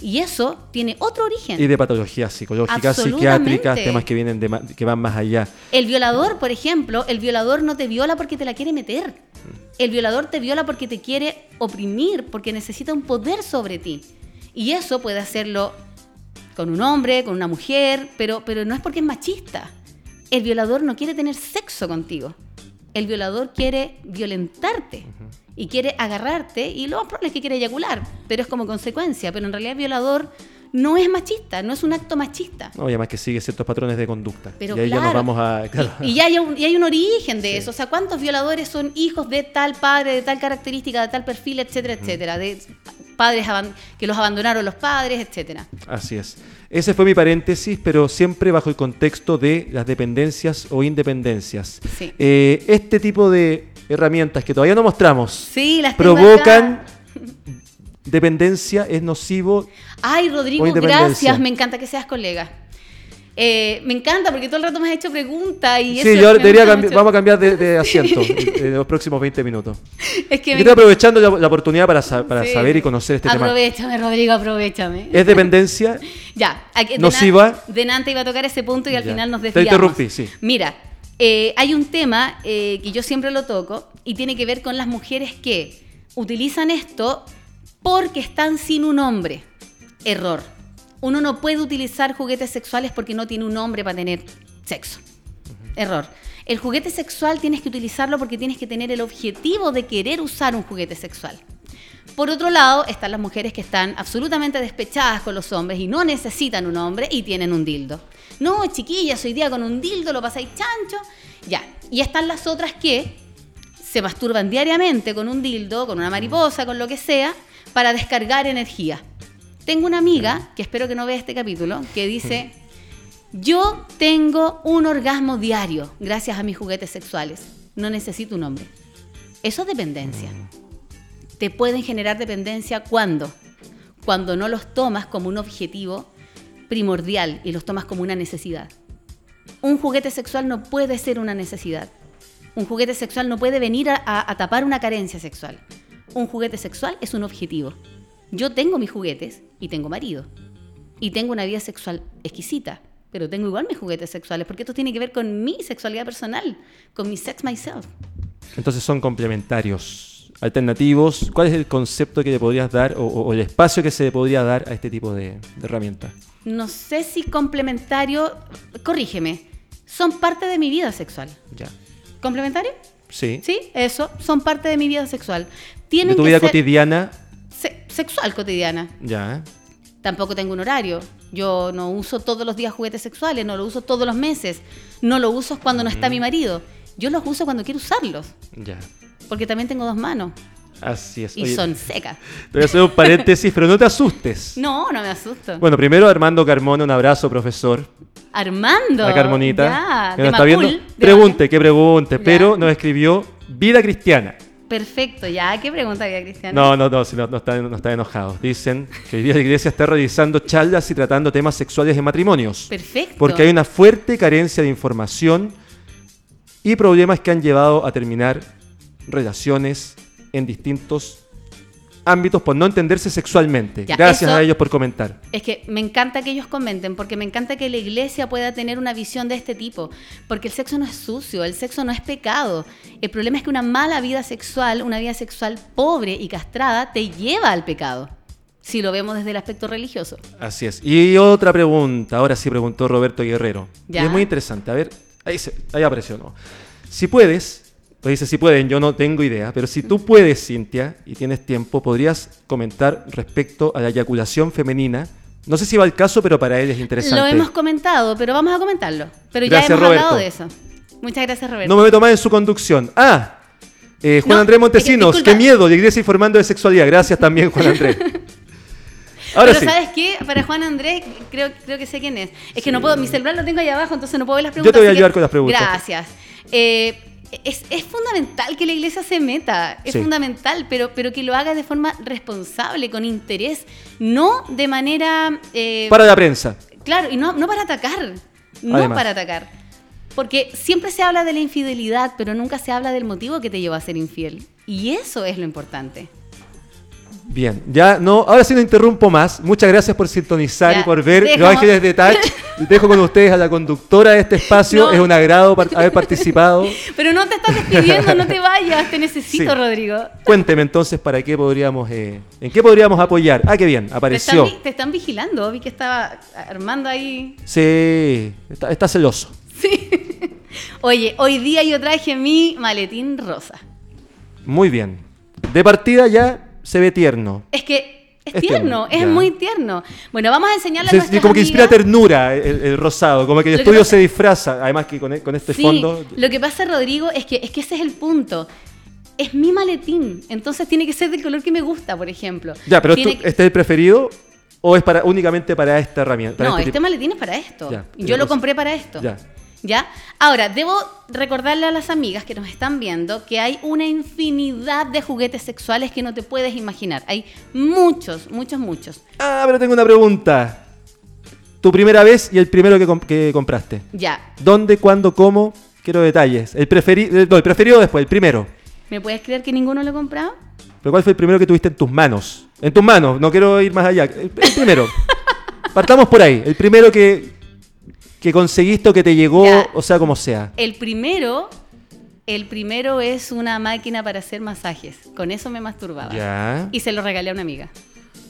Y eso tiene otro origen.
Y de patologías psicológicas, psiquiátricas, temas que vienen de que van más allá.
El violador, por ejemplo, el violador no te viola porque te la quiere meter. El violador te viola porque te quiere oprimir, porque necesita un poder sobre ti. Y eso puede hacerlo con un hombre, con una mujer, pero, pero no es porque es machista. El violador no quiere tener sexo contigo. El violador quiere violentarte y quiere agarrarte y lo más probable es que quiere eyacular, pero es como consecuencia. Pero en realidad el violador no es machista, no es un acto machista.
No, y además que sigue ciertos patrones de conducta.
Pero
y ahí ya nos
claro,
vamos a. claro.
Y, y ya hay un, y hay un origen de
Sí.
eso. O sea, ¿cuántos violadores son hijos de tal padre, de tal característica, de tal perfil, etcétera, etcétera? De padres que los abandonaron los padres, etcétera.
Así es. Ese fue mi paréntesis, pero siempre bajo el contexto de las dependencias o independencias.
Sí.
Eh, este tipo de herramientas que todavía no mostramos
Sí, las
provocan dependencia, es nocivo.
Ay, Rodrigo, gracias. Me encanta que seas colega. Eh, me encanta porque todo el rato me has hecho preguntas y
Sí,
eso
yo debería cambi- vamos a cambiar de, de asiento en, los próximos 20 minutos.
Es que
Y
me
estoy aprovechando la, la oportunidad para, sa- para
Sí.
saber y conocer este tema.
Aprovechame, Rodrigo, aprovechame.
¿Es dependencia?
Ya, aquí,
Nociva.
Denante iba a tocar ese punto y al
Ya.
final nos
Te
desviamos.
interrumpí, sí.
Mira, Eh, hay un tema eh, que yo siempre lo toco y tiene que ver con las mujeres que utilizan esto porque están sin un hombre. Error. Uno no puede utilizar juguetes sexuales porque no tiene un hombre para tener sexo. Error. El juguete sexual tienes que utilizarlo porque tienes que tener el objetivo de querer usar un juguete sexual. Por otro lado, están las mujeres que están absolutamente despechadas con los hombres y no necesitan un hombre y tienen un dildo. No, chiquillas, hoy día con un dildo lo pasáis chancho. Ya. Y están las otras que se masturban diariamente con un dildo, con una mariposa, con lo que sea, para descargar energía. Tengo una amiga, que espero que no vea este capítulo, que dice, yo tengo un orgasmo diario gracias a mis juguetes sexuales. No necesito un hombre. Eso es dependencia. Te pueden generar dependencia cuando? Cuando no los tomas como un objetivo primordial y los tomas como una necesidad. Un juguete sexual no puede ser una necesidad. Un juguete sexual no puede venir a, a tapar una carencia sexual. Un juguete sexual es un objetivo. Yo tengo mis juguetes y tengo marido. Y tengo una vida sexual exquisita pero tengo igual mis juguetes sexuales, porque esto tiene que ver con mi sexualidad personal, con mi sex myself.
Entonces son complementarios, alternativos. ¿Cuál es el concepto que le podrías dar o, el espacio que se le podría dar a este tipo de, de herramientas?
No sé si complementario, corrígeme, son parte de mi vida sexual.
Ya.
¿Complementario?
Sí.
Sí, eso, son parte de mi vida sexual.
¿Tienen ¿De tu vida cotidiana?
sexual cotidiana.
Ya.
Tampoco tengo un horario. Yo no uso todos los días juguetes sexuales, no lo uso todos los meses, no lo uso cuando no está mi marido. Yo los uso cuando quiero usarlos.
Ya.
Porque también tengo dos manos.
Así es.
Y son secas.
Te voy a hacer un paréntesis, pero no te asustes.
No, no me asusto.
Bueno, primero Armando Carmona, un abrazo, profesor.
Armando.
La Carmonita. Ya, que nos está viendo. Pregunte, que pregunte, pero nos escribió Vida Cristiana.
Perfecto, ya. ¿Qué pregunta había, Cristian?
No, no, no, no, no, están, no están enojados. Dicen que hoy día la iglesia está realizando charlas y tratando temas sexuales de matrimonios.
Perfecto.
Porque hay una fuerte carencia de información y problemas que han llevado a terminar relaciones en distintos ámbitos por no entenderse sexualmente. Gracias a ellos por comentar.
Es que me encanta que ellos comenten, porque me encanta que la iglesia pueda tener una visión de este tipo, porque el sexo no es sucio, el sexo no es pecado. El problema es que una mala vida sexual, una vida sexual pobre y castrada, te lleva al pecado. Si lo vemos desde el aspecto religioso.
Así es. Y otra pregunta, ahora sí preguntó Roberto Guerrero. Y es muy interesante. A ver, ahí, se, ahí apareció, ¿no? Si puedes, pues dice, si pueden, yo no tengo idea, pero si tú puedes, Cintia, y tienes tiempo, podrías comentar respecto a la eyaculación femenina. No sé si va al caso, pero para él es interesante.
Lo hemos comentado, pero vamos a comentarlo. Pero ya hemos hablado de eso. Muchas gracias, Roberto.
No me meto más en su conducción. Ah, eh, Juan Andrés Montesinos, qué miedo, la iglesia informando de sexualidad. Gracias también, Juan Andrés.
Ahora Pero ¿sabes qué? Para Juan Andrés, creo, creo que sé quién es. Es que no puedo, mi celular lo tengo ahí abajo, entonces no puedo ver las preguntas.
Yo te voy a ayudar con las preguntas.
Gracias. Eh, es, fundamental que la iglesia se meta, es fundamental, pero, pero que lo haga de forma responsable, con interés, no de manera...
Eh, para la prensa.
Claro, y no, no para atacar, no para atacar. Porque siempre se habla de la infidelidad, pero nunca se habla del motivo que te llevó a ser infiel. Y eso es lo importante.
Bien, ya no, ahora sí no interrumpo más. Muchas gracias por sintonizar y por ver Los Ángeles de Touch. Dejo con ustedes a la conductora de este espacio. Es un agrado haber participado.
Pero no te estás despidiendo, no te vayas, te necesito, Rodrigo.
Cuénteme entonces para qué podríamos, eh, en qué podríamos apoyar. Ah, qué bien, apareció.
Te están, vigilando, vi que estaba armando ahí.
Sí, está, está celoso.
Sí. Oye, hoy día yo traje mi maletín rosa.
Muy bien. De partida ya se ve tierno.
Es que es, tierno, es muy tierno. Bueno, vamos a enseñarle a
Como que inspira ternura el, rosado, como que el estudio se disfraza, además que con, e, este fondo...
Lo que pasa, Rodrigo, es que, es que ese es el punto. Es mi maletín, entonces tiene que ser del color que me gusta, por ejemplo.
Ya, pero ¿este es el preferido o es para únicamente para esta herramienta?
no, este, este maletín es para esto. Yo lo compré para esto. Ya. ¿Ya? Ahora, debo recordarle a las amigas que nos están viendo que hay una infinidad de juguetes sexuales que no te puedes imaginar. Hay muchos, muchos, muchos.
Ah, pero tengo una pregunta. Tu primera vez y el primero que, compraste.
Ya.
¿Dónde, cuándo, cómo? Quiero detalles. El preferido, eh, no, el preferido después, el primero.
¿Me puedes creer que ninguno lo he comprado?
¿Pero cuál fue el primero que tuviste en tus manos? En tus manos, no quiero ir más allá. el primero. Partamos por ahí. El primero que que conseguiste o que te llegó,
Ya.
o sea, como sea.
El primero, el primero es una máquina para hacer masajes. Con eso me masturbaba.
Ya.
Y se lo regalé a una amiga.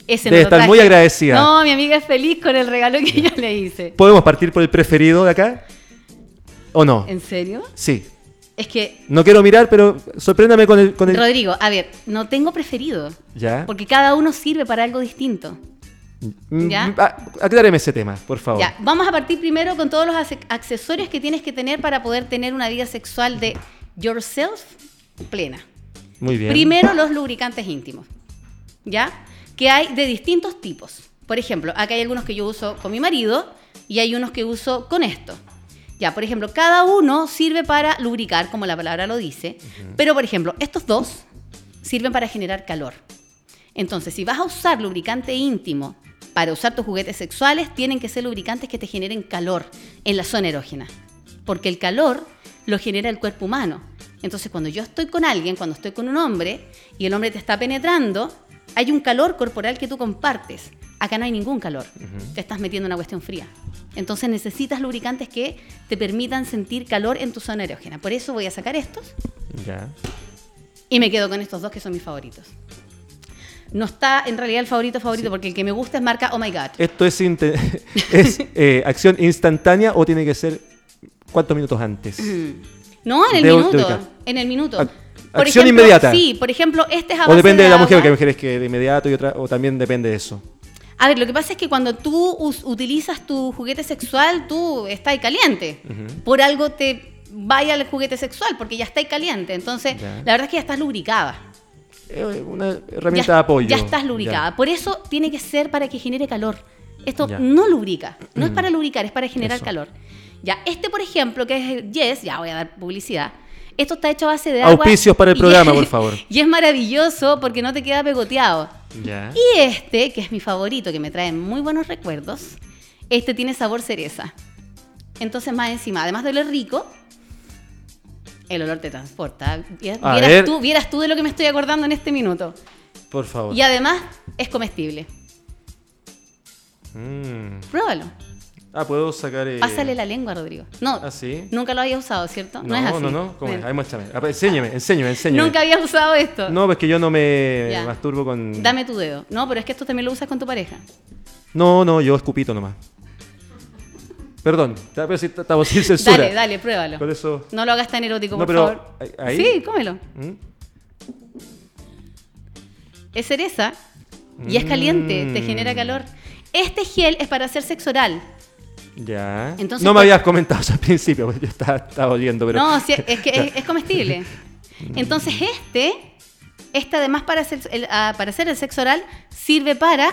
Ese
Debe
lo
estar muy agradecida.
No, mi amiga es feliz con el regalo que yo le hice.
¿Podemos partir por el preferido de acá? ¿O no?
¿En serio?
Sí.
Es que,
No quiero mirar, pero sorpréndame con el... Con el...
Rodrigo, a ver, no tengo preferido.
Ya.
Porque cada uno sirve para algo distinto.
Mm,
¿Ya?
ah, acláreme ese tema, por favor.
Ya, vamos a partir primero con todos los accesorios que tienes que tener para poder tener una vida sexual de yourself plena.
Muy bien.
Primero, los lubricantes íntimos. ¿Ya? Que hay de distintos tipos. Por ejemplo, acá hay algunos que yo uso con mi marido y hay unos que uso con esto. Ya, por ejemplo, cada uno sirve para lubricar, como la palabra lo dice. Pero, por ejemplo, estos dos sirven para generar calor. Entonces, si vas a usar lubricante íntimo para usar tus juguetes sexuales, tienen que ser lubricantes que te generen calor en la zona erógena. Porque el calor lo genera el cuerpo humano. Entonces, cuando yo estoy con alguien, cuando estoy con un hombre y el hombre te está penetrando, hay un calor corporal que tú compartes. Acá no hay ningún calor. Te estás metiendo en una cuestión fría. Entonces necesitas lubricantes que te permitan sentir calor en tu zona erógena. Por eso voy a sacar estos
Ya.
y me quedo con estos dos que son mis favoritos. No está en realidad el favorito favorito porque el que me gusta es marca Oh My God.
¿Esto es, eh, acción instantánea o tiene que ser cuántos minutos antes?
No, en el
De-
minuto. en el minuto.
Ac- acción inmediata.
Sí, por ejemplo, este es a
¿O depende de la mujer? Porque hay mujeres que de inmediato y otra, o también depende de eso.
A ver, lo que pasa es que cuando tú utilizas tu juguete sexual, tú estás caliente. Por algo te vaya al juguete sexual, porque ya estás caliente. Entonces,
Ya.
la verdad es que ya estás lubricada.
Es una herramienta
ya,
de apoyo.
Ya estás lubricada. Por eso tiene que ser para que genere calor. Esto
Ya.
no lubrica. No es para lubricar, es para generar
Eso.
calor. Ya, este, por ejemplo, que es el Yes, ya voy a dar publicidad. Esto está hecho a base de agua.
Auspicios para el programa, por favor.
Y es maravilloso porque no te queda pegoteado. Y este, que es mi favorito, que me trae muy buenos recuerdos, este tiene sabor cereza. Entonces, más encima, además de oler rico, el olor te transporta. Vieras,
A
vieras
ver.
tú, vieras tú de lo que me estoy acordando en este minuto.
Por favor.
Y además es comestible.
Mm.
Pruébalo.
Ah, puedo sacar. eh,
Pásale la lengua, Rodrigo. No,
¿Ah, sí?
nunca lo había usado, ¿cierto? No,
No,
es así.
no, no. ¿Cómo es? Ahí muéstrame. Enséñeme, enséñeme, enséñeme.
Nunca había usado esto.
No, pues que yo no me
Ya.
masturbo con.
Dame tu dedo. No, pero es que esto también lo usas con tu pareja.
No, no, yo escupito nomás. Perdón, sí, ta- estamos sin censura.
Dale, dale, pruébalo.
Por eso.
No lo hagas tan erótico,
No,
por
pero,
favor.
¿ahí?
Sí, cómelo.
¿Mm?
Es cereza y es caliente, te
Mm.
genera calor. Este gel es para hacer sexo oral.
Ya.
Entonces,
no me habías comentado eso al principio, porque yo estaba, estaba oliendo, pero.
No, sí, es que es, es comestible. Entonces este, este además para hacer, el, ah, para hacer el sexo oral, sirve para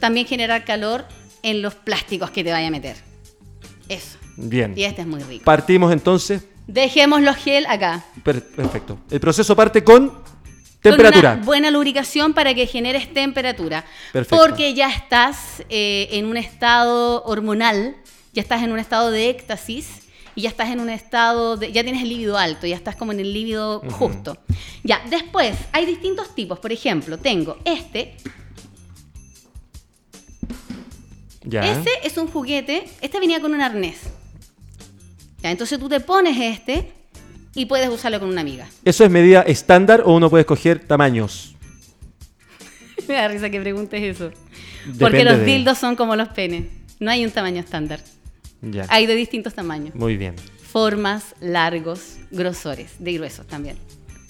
también generar calor en los plásticos que te vaya a meter. Eso.
Bien.
Y este es muy rico.
Partimos entonces.
Dejemos los gel acá.
Per- perfecto. El proceso parte con
Con
temperatura.
una buena lubricación para que generes temperatura.
Perfecto.
Porque ya estás eh, en un estado hormonal, ya estás en un estado de éxtasis y ya estás en un estado de. ya tienes el líbido alto, ya estás como en el líbido justo. Ya, después hay distintos tipos. Por ejemplo, tengo este.
Ya.
Ese es un juguete. Este venía con un arnés. Ya, entonces tú te pones este y puedes usarlo con una amiga.
¿Eso es medida estándar o uno puede escoger tamaños?
Me da risa que preguntes eso.
Depende
Porque los
de-
dildos son como los penes. No hay un tamaño estándar.
Ya.
Hay de distintos tamaños.
Muy bien.
Formas, largos, grosores, de gruesos también.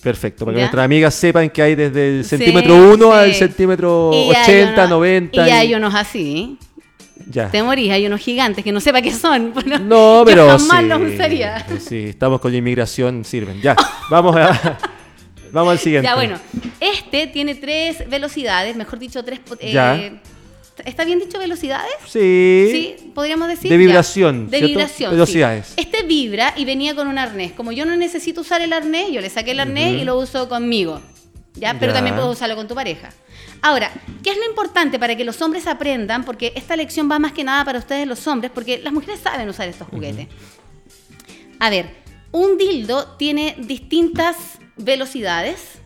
Perfecto. Para que nuestras amigas sepan que hay desde el
Sí,
centímetro 1 al
sí.
centímetro
Y hay
80,
uno-
90.
Y hay unos así.
Ya.
Te morís, hay unos gigantes que no sepa qué son. Bueno,
No, pero
Yo jamás
sí,
los usaría.
Sí, estamos con la inmigración, sirven. Ya, vamos a, vamos al siguiente.
Ya, bueno. Este tiene tres velocidades, mejor dicho, tres... po- eh,
Ya.
¿Está bien dicho velocidades?
Sí.
Sí, podríamos decir.
De
ya.
vibración,
De
¿cierto?
vibración. sí.
Velocidades.
Este vibra y venía con un arnés. Como yo no necesito usar el arnés, yo le saqué el arnés y lo uso conmigo. ¿Ya? Pero
Ya.
también puedo usarlo con tu pareja. Ahora, ¿qué es lo importante para que los hombres aprendan? Porque esta lección va más que nada para ustedes los hombres, porque las mujeres saben usar estos juguetes. A ver, un dildo tiene distintas velocidades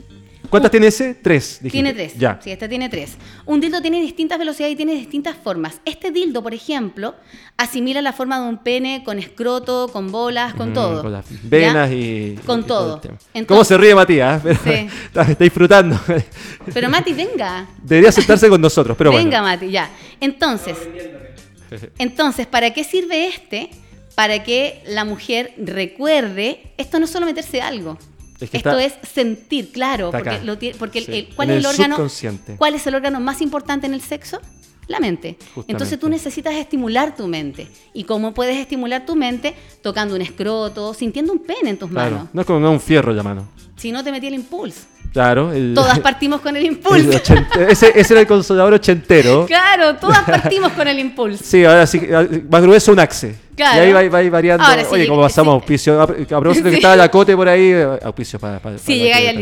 ¿Cuántas tiene ese? Tres. dijiste.
Tiene tres.
Ya.
Sí, este tiene tres. Un dildo tiene distintas velocidades y tiene distintas formas. Este dildo, por ejemplo, asimila la forma de un pene con escroto, con bolas, con
Mm,
todo.
Con las
¿Ya?
venas y.
Con
y
todo. Entonces-
¿Cómo se ríe Matías? Pero
Sí.
está, está disfrutando.
Pero Mati, venga.
Debería sentarse con nosotros, pero
venga,
bueno.
Mati, ya. Entonces, entonces, ¿para qué sirve este? Para que la mujer recuerde, esto no es solo meterse algo.
Es que
esto
está-
es sentir, claro, porque, lo porque el-
Sí.
el- ¿cuál
En
es el, órgano? ¿Cuál es el órgano más importante en el sexo? La mente.
Justamente.
Entonces tú necesitas estimular tu mente. ¿Y cómo puedes estimular tu mente? Tocando un escroto, sintiendo un pene en tus
Claro.
manos.
No es como no, un fierro ya mano.
Si no te metí el impulso.
Claro. El,
Todas partimos con el impulso.
ese, ese era el consolador ochentero.
Claro, todas partimos con el impulso.
Sí, ahora sí, ah, más grueso un axe.
Claro.
Y ahí va, variando.
Ahora,
Oye, como pasamos
si-
auspicio. A, propósito que
Sí.
estaba la cote por ahí, eh, auspicio para. para-
Si llegáis al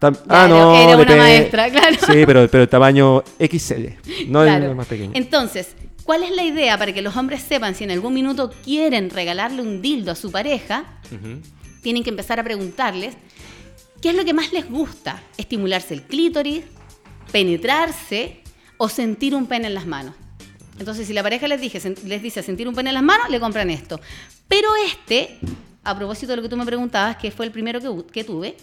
Tam-
ya
ah, no.
era una maestra, claro.
Sí, pero, pero el tamaño XL. No
Claro.
el más pequeño.
Entonces, ¿cuál es la idea para que los hombres sepan si en algún minuto quieren regalarle un dildo a su pareja? Tienen que empezar a preguntarles qué es lo que más les gusta. Estimularse el clítoris, penetrarse o sentir un pene en las manos. Entonces, si la pareja les, dije, les dice sentir un pene en las manos, le compran esto. Pero este, a propósito de lo que tú me preguntabas, que fue el primero que, que tuve,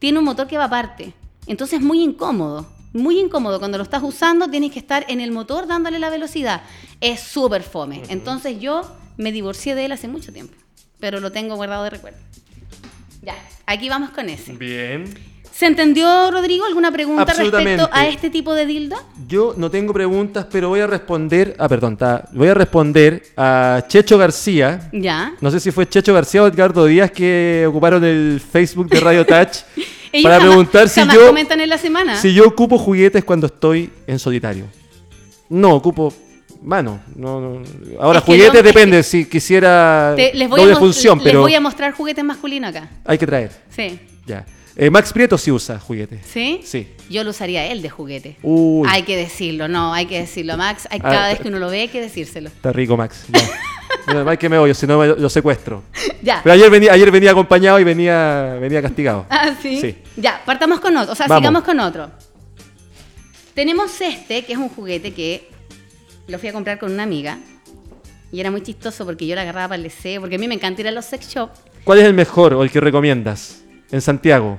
tiene un motor que va aparte. Entonces es muy incómodo. Muy incómodo. Cuando lo estás usando tienes que estar en el motor dándole la velocidad. Es súper fome. Entonces yo me divorcié de él hace mucho tiempo. Pero lo tengo guardado de recuerdo. Ya, aquí vamos con ese.
Bien.
¿Se entendió, Rodrigo, alguna pregunta respecto a este tipo de dildo?
Yo no tengo preguntas, pero voy a responder. Ah, perdón, está- voy a responder a Checho García.
Ya.
No sé si fue Checho García o Edgardo Díaz que ocuparon el Facebook de Radio Touch
Ellos
para
jamás-
preguntar si yo,
comentan en la semana.
si yo ocupo juguetes cuando estoy en solitario. No, ocupo mano. No, no. Ahora,
Es
juguetes
no- es
depende. Si quisiera
Te- les voy,
doble función,
les
pero
voy a mostrar juguetes masculinos acá.
hay que traer.
Sí.
Ya. Eh, Max Prieto sí usa juguetes.
¿Sí?
Sí.
Yo lo usaría él de juguete.
Uy.
Hay que decirlo, no, hay que decirlo, Max. Hay,
Ah,
cada vez
eh.
que uno lo ve hay que decírselo.
Está rico, Max. Ya. Menos mal que me voy, si no lo secuestro.
Ya.
Pero ayer venía, ayer venía acompañado y venía, venía castigado.
Ah, ¿sí?
Sí.
Ya, partamos con otro. O sea,
Vamos.
sigamos con otro. Tenemos este, que es un juguete que lo fui a comprar con una amiga. Y era muy chistoso porque yo la agarraba para el deseo, porque a mí me encanta ir a los sex shops.
¿Cuál es el mejor o el que recomiendas? En Santiago.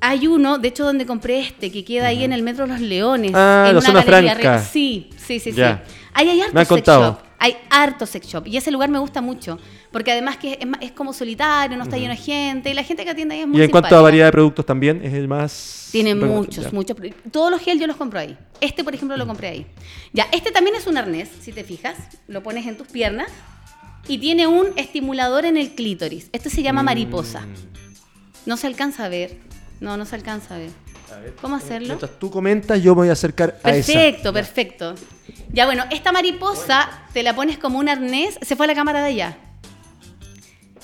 Hay uno, de hecho, donde compré este, que queda ahí en el Metro Los Leones.
Ah,
en
la
una
zona
galería
franca.
re- Sí, sí, sí,
Ya.
sí. Ahí hay harto
Me han
sex
contado.
shop. Hay harto sex shop. Y ese lugar me gusta mucho. Porque además que es, como solitario, no está lleno de gente. Y la gente que atiende ahí es muy
Y en cuanto a variedad de productos también, es el más...
Tiene
Bueno,
muchos,
ya.
muchos. Todos los gel yo los compro ahí. Este, por ejemplo, lo compré ahí. Ya, este también es un arnés, si te fijas. Lo pones en tus piernas. Y tiene un estimulador en el clítoris. Este se
Mm.
llama mariposa. No se alcanza a ver. No, no se alcanza a ver. ¿Cómo hacerlo?
Mientras tú comentas, yo me voy a acercar a esa.
Perfecto, perfecto. Ya bueno, esta mariposa te la pones como un arnés. Se fue a la cámara de allá.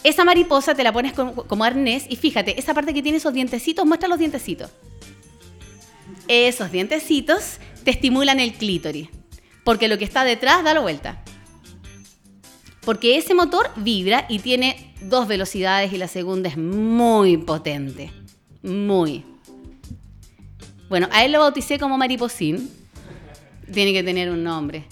Esa mariposa te la pones como, arnés y fíjate, esa parte que tiene esos dientecitos, muestra los dientecitos. Esos dientecitos te estimulan el clítoris. Porque lo que está detrás da la vuelta. Porque ese motor vibra y tiene dos velocidades y la segunda es muy potente. Muy. Bueno, a él lo bauticé como mariposín. Tiene que tener un nombre.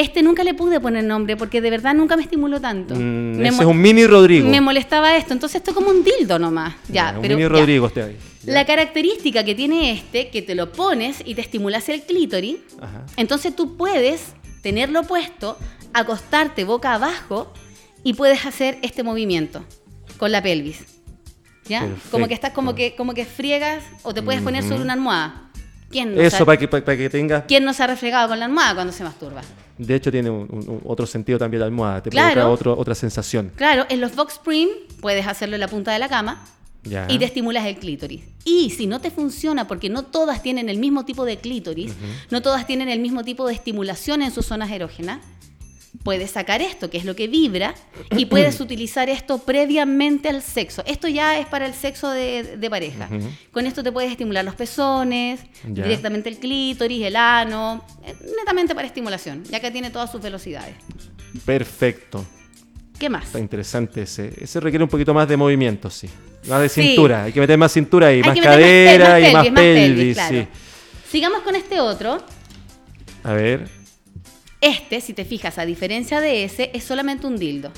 Este nunca le pude poner nombre porque de verdad nunca me estimuló tanto.
Mm,
Me
ese es un mini Rodrigo.
Me molestaba esto. Entonces esto es como un dildo nomás. Ya,
un
pero
mini
ya.
Rodrigo este ahí. Ya.
La característica que tiene este, que te lo pones y te estimulas el clítoris,
Ajá.
entonces tú puedes tenerlo puesto, acostarte boca abajo y puedes hacer este movimiento con la pelvis. ¿Ya? Como que estás como que, como que friegas o te puedes poner sobre una almohada. ¿Quién no,
Eso para que, para, para que tengas...
¿Quién no se ha refregado con la almohada cuando se masturba?
De hecho, tiene un- otro sentido también la almohada. Te
Claro.
provoca otro, otra sensación.
Claro, en los Vox Spring puedes hacerlo en la punta de la cama
Ya.
y te estimulas el clítoris. Y si no te funciona, porque no todas tienen el mismo tipo de clítoris, no todas tienen el mismo tipo de estimulación en sus zonas erógenas, puedes sacar esto, que es lo que vibra, y puedes utilizar esto previamente al sexo. Esto ya es para el sexo de, de pareja. Con esto te puedes estimular los pezones, directamente el clítoris, el ano, eh, netamente para estimulación, ya que tiene todas sus velocidades.
Perfecto.
¿Qué más?
Está interesante ese. Ese requiere un poquito más de movimiento, sí. Más de
Sí.
cintura, hay que meter más cintura ahí,
Hay
más
más
cadera y más pelvis,
claro.
sí.
Sigamos con este otro.
A ver.
Este, si te fijas, a diferencia de ese, es solamente un dildo.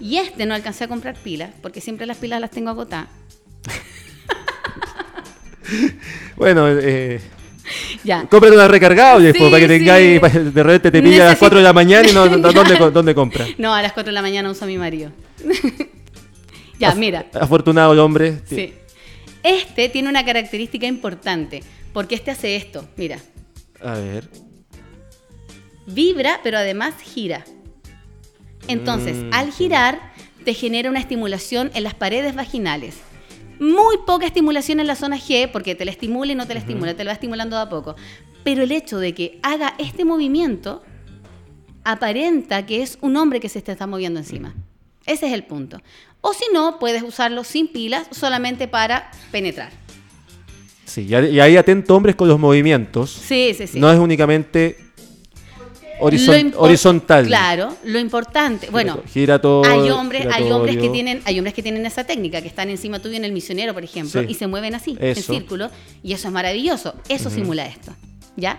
Y este no alcancé a comprar pilas, porque siempre las pilas las tengo agotadas.
Bueno, eh,
Ya.
cómprate una recargable
Sí,
pues, para que tengáis, de repente te pilla a las
Necesito-
4 de la mañana y no, no- ¿dónde, co- ¿dónde compra?
No, a las 4 de la mañana uso a mi marido. ya, mira.
Afortunado el hombre.
Sí. Este tiene una característica importante, porque este hace esto, mira.
A ver.
Vibra, pero además gira. Entonces,
Mm.
al girar, te genera una estimulación en las paredes vaginales. Muy poca estimulación en la zona G, porque te la estimula y no te la estimula, te lo va estimulando de a poco. Pero el hecho de que haga este movimiento aparenta que es un hombre que se te está moviendo encima. Ese es el punto. O si no, puedes usarlo sin pilas, solamente para penetrar.
Sí, y ahí atento hombres con los movimientos.
Sí, sí, sí.
No es únicamente horizon- horizontal.
Claro, lo importante. Bueno,
gira todo.
hay hombres, hay hombres que tienen, hay hombres que tienen esa técnica, que están encima tuyo en el misionero, por ejemplo,
Sí.
y se mueven así,
Eso.
en círculo, y eso es maravilloso. Eso simula esto, ¿ya?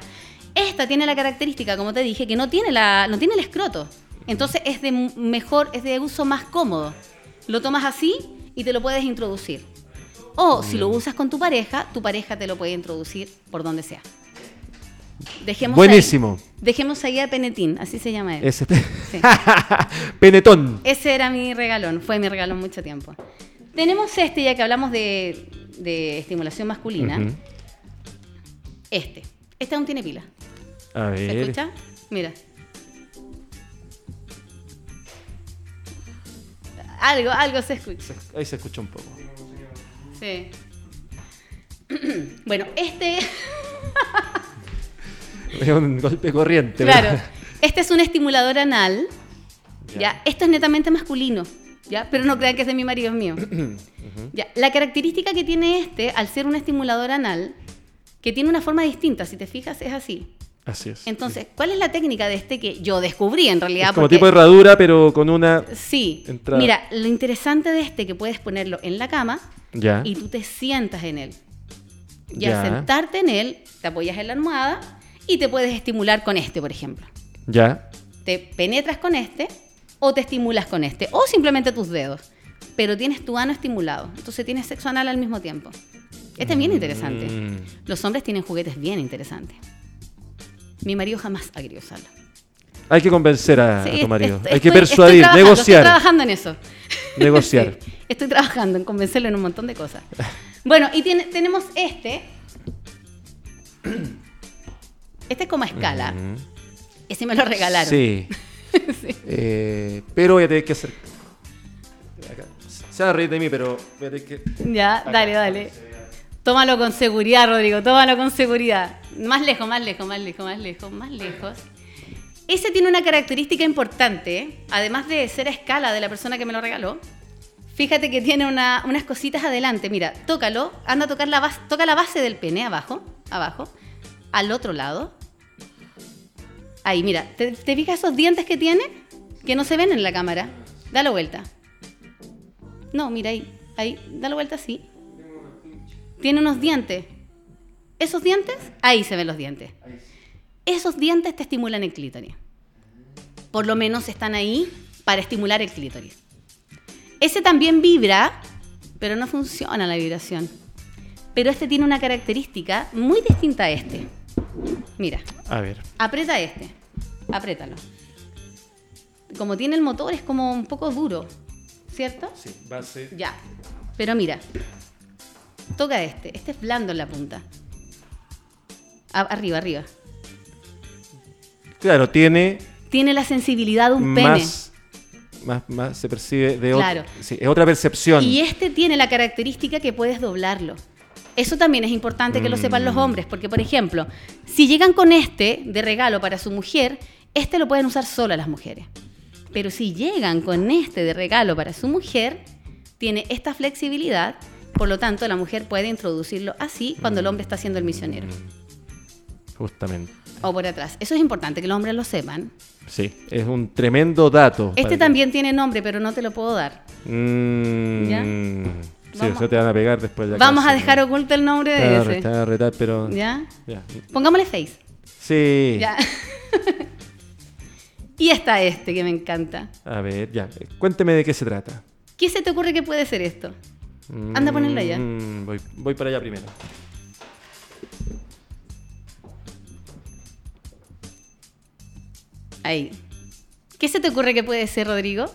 Esta tiene la característica, como te dije, que no tiene la, no tiene el escroto. Entonces es de mejor, es de uso más cómodo. Lo tomas así y te lo puedes introducir. O si lo usas con tu pareja, tu pareja te lo puede introducir por donde sea. Dejemos
Buenísimo.
Ahí, dejemos ahí a Penetín, así se llama él.
Ese-
Sí.
Penetón.
Ese era mi regalón, fue mi regalón mucho tiempo. Tenemos este, ya que hablamos de, de estimulación masculina. Este. Este aún tiene pila.
A
¿Se escucha? Mira. Algo, algo se escucha.
Ahí se escucha un poco.
Sí. bueno, este.
Es un golpe corriente.
Claro. Este es un estimulador anal.
Ya.
¿ya? Esto es netamente masculino. ¿ya? Pero no crean que es de mi marido, es mío. ¿ya? La característica que tiene este, al ser un estimulador anal, que tiene una forma distinta, si te fijas, es así.
Así es.
Entonces, ¿cuál es la técnica de este que yo descubrí en realidad?
es como
Porque-
tipo de herradura, pero con una.
Sí.
entrada.
Mira, lo interesante de este que puedes ponerlo en la cama
Ya.
y tú te sientas en él. Y
Ya.
al sentarte en él, te apoyas en la almohada y te puedes estimular con este, por ejemplo.
Ya.
Te penetras con este o te estimulas con este o simplemente tus dedos. Pero tienes tu ano estimulado. Entonces tienes sexo anal al mismo tiempo. Este es bien interesante.
Mm.
Los hombres tienen juguetes bien interesantes. Mi marido jamás ha querido usarlo.
Hay que convencer a,
Sí,
a tu marido. Hay que persuadir,
estoy
negociar.
Estoy trabajando en eso.
Negociar.
Sí, estoy trabajando en convencerlo en un montón de cosas. Bueno, y tiene- tenemos este. Este es como a escala. Ese me lo regalaron.
Sí. Eh, pero voy a tener que hacer. Acá. Se van a reír de mí, pero voy a tener que.
Ya, dale, dale. Tómalo con seguridad, Rodrigo, tómalo con seguridad. Más lejos, más lejos, más lejos, más lejos, más lejos. Ese tiene una característica importante, ¿eh? además de ser a escala de la persona que me lo regaló. Fíjate que tiene una- unas cositas adelante. Mira, tócalo, anda a tocar la base, toca la base del pene abajo, abajo, al otro lado. Ahí, mira, ¿te, fijas esos dientes que tiene? Que no se ven en la cámara. Dale vuelta. No, mira ahí, ahí, dale vuelta así. Tiene unos dientes. ¿Esos dientes? Ahí se ven los dientes. Esos dientes te estimulan el clítoris. Por lo menos están ahí para estimular el clítoris. Ese también vibra, pero no funciona la vibración. Pero este tiene una característica muy distinta a este. Mira,
A ver.
aprieta este. Apriétalo. Como tiene el motor, es como un poco duro, ¿cierto?
Sí, base.
Ya. Pero mira. Toca este. Este es blando en la punta. A- arriba, arriba.
Claro, tiene
Tiene la sensibilidad de un pene.
más, más, más se percibe de
Claro.
otra. Sí, es otra percepción.
Y este tiene la característica que puedes doblarlo. Eso también es importante que lo sepan los
Mm.
hombres, porque por ejemplo, si llegan con este de regalo para su mujer, este lo pueden usar solo las mujeres. Pero si llegan con este de regalo para su mujer, tiene esta flexibilidad, por lo tanto la mujer puede introducirlo así cuando el hombre está haciendo el misionero.
Justamente.
O por atrás. Eso es importante que los hombres lo sepan.
Sí, es un tremendo dato.
Este
para que-
también tiene nombre, pero no te lo puedo dar.
Mm,
¿Ya?
Sí,
Vamos,
eso te van a pegar después de
vamos a
sí.
dejar oculto el nombre
a
de
re-
ese.
te van a retar, pero...
¿Ya?
Ya.
Pongámosle face.
Sí.
Ya. y está este que me encanta.
A ver, ya. Cuénteme de qué se trata.
¿Qué se te ocurre que puede ser esto? Anda a ponerlo allá.
Mm, voy, voy para allá primero.
Ahí. ¿Qué se te ocurre que puede ser, Rodrigo?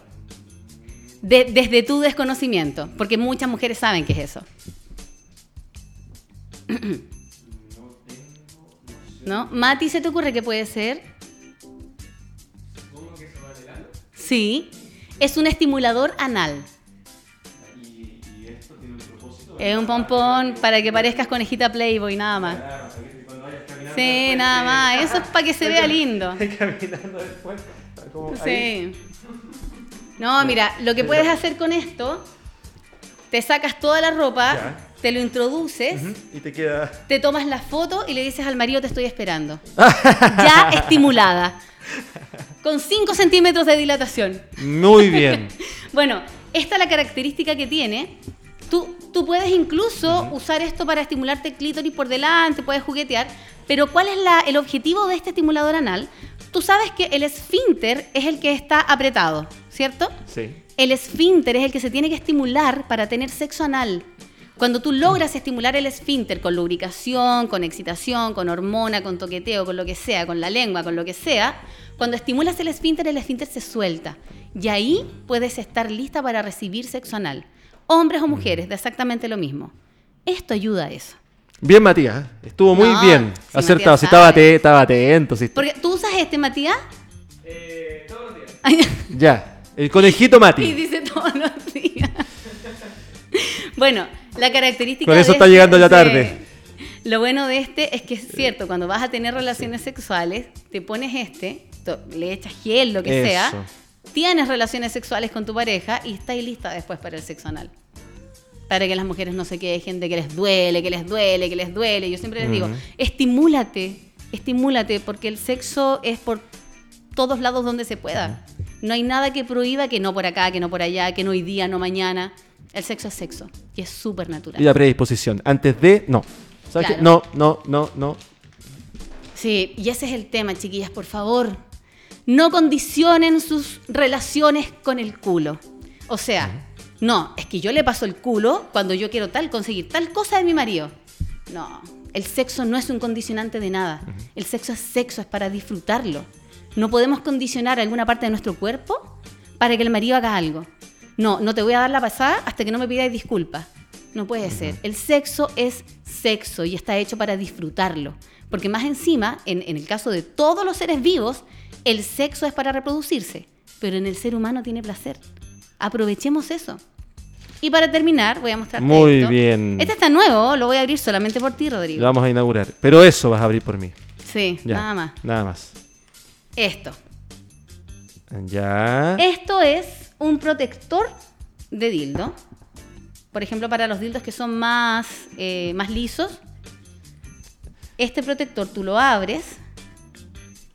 De- desde tu desconocimiento, porque muchas mujeres saben qué es eso. ¿No? Mati, ¿se te ocurre que puede ser? Sí. Es un estimulador anal. Es un pompón para que parezcas conejita Playboy, nada más. Sí, nada más. Eso es para que se vea lindo.
Caminando después. como ahí.
No, mira, lo que puedes hacer con esto, te sacas toda la ropa,
Ya.
te lo introduces,
Y te queda...
te tomas la foto y le dices al marido te estoy esperando. ya estimulada. Con 5 centímetros de dilatación.
Muy bien.
Bueno, esta es la característica que tiene. Tú, tú puedes incluso usar esto para estimularte el clítoris por delante, puedes juguetear, pero ¿cuál es la- el objetivo de este estimulador anal? Tú sabes que el esfínter es el que está apretado, ¿cierto?
Sí.
El esfínter es el que se tiene que estimular para tener sexo anal. Cuando tú logras estimular el esfínter con lubricación, con excitación, con hormona, con toqueteo, con lo que sea, con la lengua, con lo que sea, cuando estimulas el esfínter, el esfínter se suelta. Y ahí puedes estar lista para recibir sexo anal. Hombres o mujeres, da exactamente lo mismo. Esto ayuda a eso.
Bien, Matías. Estuvo muy
No,
bien.
si
Acertado. Si estaba, atento. si-
Porque tú usas este, Matías,
Ya. El conejito
y
Mati.
dice todos los días. bueno, la característica
Con eso está
este-
llegando la tarde.
Lo bueno de este es que es cierto, cuando vas a tener relaciones sexuales, te pones este, le echas gel, lo que
Eso.
sea, tienes relaciones sexuales con tu pareja y estás lista después para el sexo anal. Para que las mujeres no se quejen de que les duele, que les duele, que les duele. Yo siempre les digo,
Ujú.
estimúlate, estimúlate, porque el sexo es por todos lados donde se pueda. No hay nada que prohíba que no por acá, que no por allá, que no hoy día, no mañana. El sexo es sexo y es súper natural.
Y la predisposición. Antes de, no. ¿Sabes qué? No, no, no, no.
Sí, y ese es el tema, chiquillas, por favor. No condicionen sus relaciones con el culo. O sea, no, es que yo le paso el culo cuando yo quiero tal, conseguir tal cosa de mi marido. No, el sexo no es un condicionante de nada. El sexo es sexo, es para disfrutarlo. No podemos condicionar alguna parte de nuestro cuerpo para que el marido haga algo. No, no te voy a dar la pasada hasta que no me pidáis disculpas. No puede ser. El sexo es sexo y está hecho para disfrutarlo. Porque más encima, en, en el caso de todos los seres vivos, el sexo es para reproducirse. Pero en el ser humano tiene placer. Aprovechemos eso. Y para terminar, voy a mostrarte
Muy
esto.
bien.
Este está nuevo, lo voy a abrir solamente por ti, Rodrigo.
Lo vamos a inaugurar. Pero eso vas a abrir por mí.
Sí,
Ya.
nada más.
Nada más.
Esto.
Ya.
Esto es un protector de dildo. Por ejemplo, para los dildos que son más, eh, más lisos, este protector tú lo abres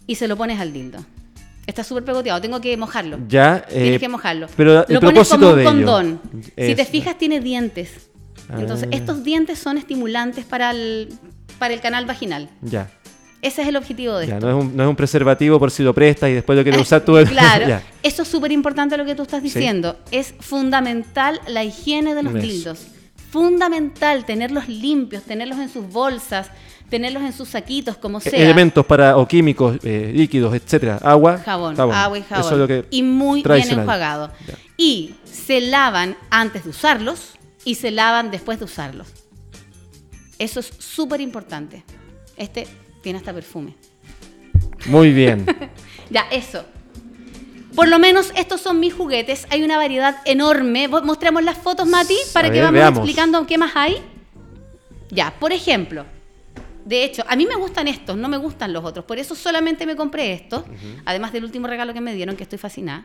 y se lo pones al dildo. Está súper pegoteado, tengo que mojarlo.
Ya.
Tienes
eh,
que mojarlo.
Pero el
lo pones como un condón. Si te fijas, tiene dientes. Entonces,
Ah.
estos dientes son estimulantes para el, para el canal vaginal.
Ya.
Ese es el objetivo de
Ya,
esto.
no es, un, no es un preservativo por si lo prestas y después lo quieres
Eh,
usar tú.
Claro,
Ya.
eso es súper importante lo que tú estás
Sí.
diciendo. Es fundamental la higiene de los
Eso.
dildos. Fundamental tenerlos limpios, tenerlos en sus bolsas, tenerlos en sus saquitos, como sea.
E- Elementos para o químicos, eh, líquidos, etcétera. Agua.
Jabón, agua y jabón.
Eso es lo que
y muy bien enjuagado.
Ya.
Y se lavan antes de usarlos y se lavan después de usarlos. Eso es súper importante. Este tiene hasta perfume.
Muy bien.
Ya, eso. Por lo menos estos son mis juguetes. Hay una variedad enorme. Mostremos las fotos, Mati, para
A
que
ver,
vamos
veamos.
explicando qué más hay. Ya, por ejemplo. De hecho, a mí me gustan estos, no me gustan los otros. Por eso solamente me compré estos. Además del último regalo que me dieron, que estoy fascinada.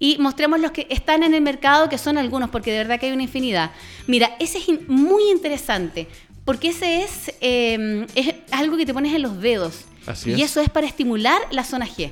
Y mostremos los que están en el mercado, que son algunos, porque de verdad que hay una infinidad. Mira, ese es in- muy interesante, porque ese es, eh, es algo que te pones en los dedos.
Así
y
es.
eso es para estimular la zona G.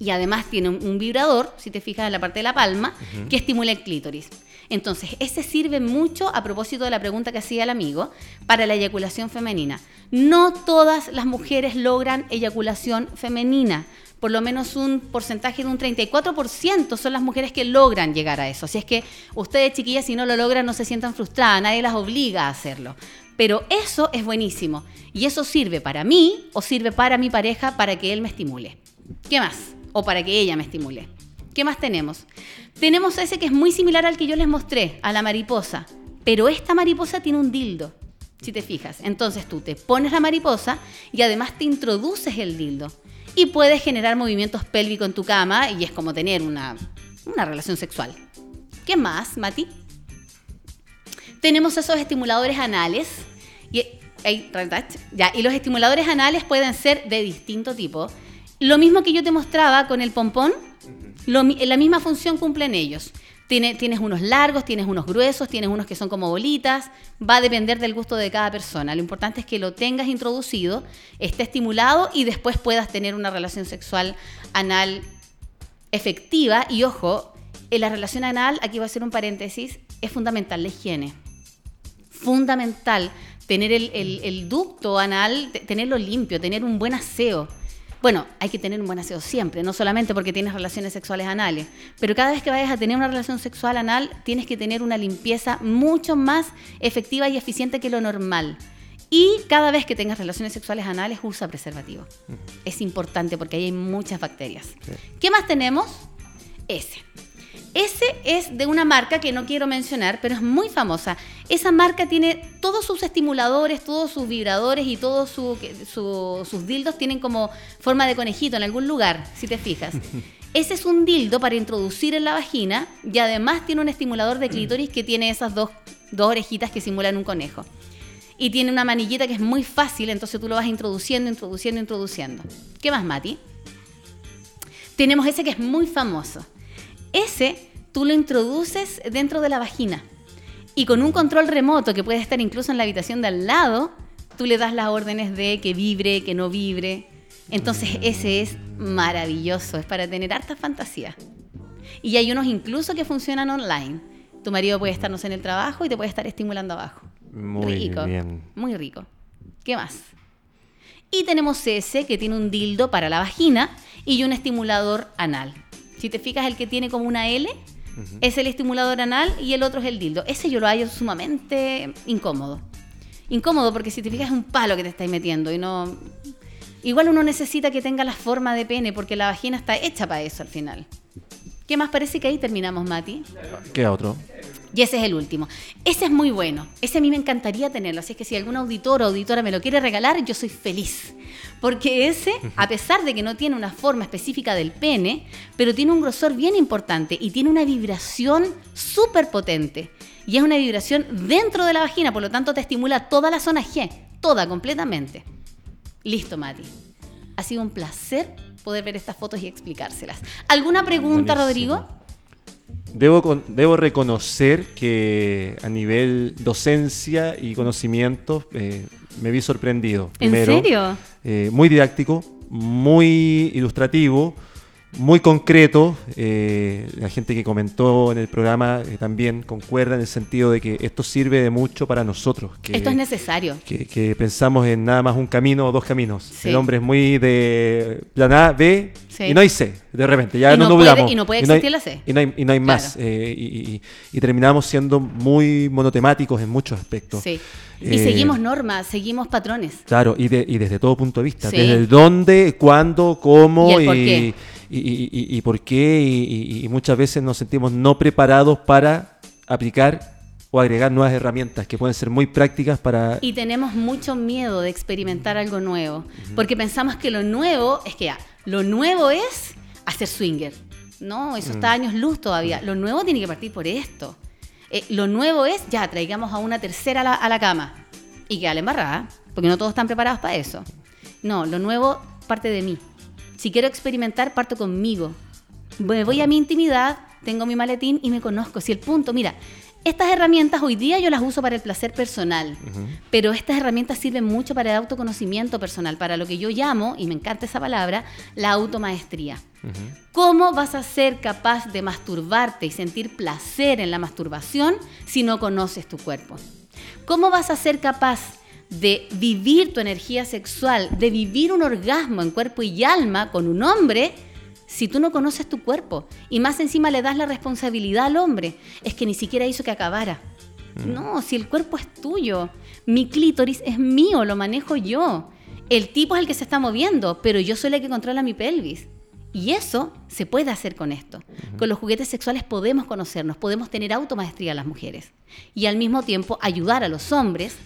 Y además tiene un, un vibrador, si te fijas en la parte de la palma, que estimula el clítoris. Entonces, ese sirve mucho, a propósito de la pregunta que hacía el amigo, para la eyaculación femenina. No todas las mujeres logran eyaculación femenina. Por lo menos un porcentaje de un 34% son las mujeres que logran llegar a eso. Así es que ustedes, chiquillas, si no lo logran, no se sientan frustradas, nadie las obliga a hacerlo. Pero eso es buenísimo. Y eso sirve para mí o sirve para mi pareja para que él me estimule. ¿Qué más? O para que ella me estimule. ¿Qué más tenemos? Tenemos ese que es muy similar al que yo les mostré, a la mariposa. Pero esta mariposa tiene un dildo, si te fijas. Entonces tú te pones la mariposa y además te introduces el dildo. Y puedes generar movimientos pélvicos en tu cama y es como tener una, una relación sexual. ¿Qué más, Mati? Tenemos esos estimuladores anales. Y, ya, y los estimuladores anales pueden ser de distinto tipo. Lo mismo que yo te mostraba con el pompón, lo la misma función cumplen ellos. tienes unos largos, tienes unos gruesos, tienes unos que son como bolitas. Va a depender del gusto de cada persona. Lo importante es que lo tengas introducido, esté estimulado y después puedas tener una relación sexual anal efectiva. Y ojo, en la relación anal, aquí va a ser un paréntesis, es fundamental la higiene. Fundamental tener el, el ducto anal, tenerlo limpio, tener un buen aseo bueno, hay que tener un buen aseo siempre, no solamente porque tienes relaciones sexuales anales, pero cada vez que vayas a tener una relación sexual anal, tienes que tener una limpieza mucho más efectiva y eficiente que lo normal. Y cada vez que tengas relaciones sexuales anales, usa preservativo. Es importante porque ahí hay muchas bacterias. ¿Qué más tenemos? Ese. Ese es de una marca que no quiero mencionar, pero es muy famosa. Esa marca tiene todos sus estimuladores, todos sus vibradores y todos sus dildos tienen como forma de conejito en algún lugar, si te fijas. Ese es un dildo para introducir en la vagina y además tiene un estimulador de clítoris que tiene esas dos, dos orejitas que simulan un conejo. Y tiene una manillita que es muy fácil, entonces tú lo vas introduciendo, introduciendo, introduciendo. ¿Qué más, Mati? Tenemos ese que es muy famoso ese tú lo introduces dentro de la vagina y con un control remoto que puede estar incluso en la habitación de al lado, tú le das las órdenes de que vibre, que no vibre. Entonces ese es maravilloso, es para tener harta fantasía. Y hay unos incluso que funcionan online. Tu marido puede estarnos en el trabajo y te puede estar estimulando abajo.
Muy rico, bien.
Muy rico. ¿Qué más? Y tenemos ese que tiene un dildo para la vagina y un estimulador anal. Si te fijas, el que tiene como una L es el estimulador anal y el otro es el dildo. Ese yo lo hallo sumamente incómodo. Incómodo porque si te fijas es un palo que te estáis metiendo y no... Igual uno necesita que tenga la forma de pene porque la vagina está hecha para eso al final. ¿Qué más parece que ahí terminamos, Mati?
¿Qué otro?
Y ese es el último. Ese es muy bueno. Ese a mí me encantaría tenerlo. Así es que si algún auditor o auditora me lo quiere regalar, yo soy feliz. Porque ese, a pesar de que no tiene una forma específica del pene, pero tiene un grosor bien importante y tiene una vibración súper potente. Y es una vibración dentro de la vagina, por lo tanto te estimula toda la zona G, toda completamente. Listo, Mati. Ha sido un placer poder ver estas fotos y explicárselas. ¿Alguna pregunta, Rodrigo?
Debo, debo reconocer que a nivel docencia y conocimiento eh, me vi sorprendido.
¿En serio?
Eh, muy didáctico, muy ilustrativo muy concreto. Eh, la gente que comentó en el programa eh, también concuerda en el sentido de que esto sirve de mucho para nosotros. Que,
esto es necesario.
Que, pensamos en nada más un camino o dos caminos. El hombre es muy de plan A, B y no hay C, de repente. Ya
y no, Puede, y no puede existir la C.
Y no hay, y no hay más. Eh, y, y, terminamos siendo muy monotemáticos en muchos aspectos.
Sí. Y seguimos normas, seguimos patrones.
Claro, y, de, y desde todo punto de vista. Desde el dónde, cuándo, cómo y, y, por qué y, muchas veces nos sentimos no preparados para aplicar o agregar nuevas herramientas que pueden ser muy prácticas para...
Y tenemos mucho miedo de experimentar algo nuevo, porque pensamos que lo nuevo es que ya, lo nuevo es hacer swinger. No, eso está años luz todavía. Lo nuevo tiene que partir por esto. Eh, lo nuevo es, ya, traigamos a una tercera a la, a la cama y que la embarrada, porque no todos están preparados para eso. No, lo nuevo parte de mí. Si quiero experimentar, parto conmigo. Me voy a mi intimidad, tengo mi maletín y me conozco. Si el punto, mira, Estas herramientas hoy día yo las uso para el placer personal, pero estas herramientas sirven mucho para el autoconocimiento personal, para lo que yo llamo, y me encanta esa palabra, la automaestría. ¿Cómo vas a ser capaz de masturbarte y sentir placer en la masturbación si no conoces tu cuerpo? ¿Cómo vas a ser capaz de vivir tu energía sexual, de vivir un orgasmo en cuerpo y alma con un hombre si tú no conoces tu cuerpo y más encima le das la responsabilidad al hombre, es que ni siquiera hizo que acabara. Mm. No, si el cuerpo es tuyo, mi clítoris es mío, lo manejo yo. El tipo es el que se está moviendo, pero yo soy la que controla mi pelvis. Y eso se puede hacer con esto. Con los juguetes sexuales podemos conocernos, podemos tener automaestría a las mujeres y al mismo tiempo ayudar a los hombres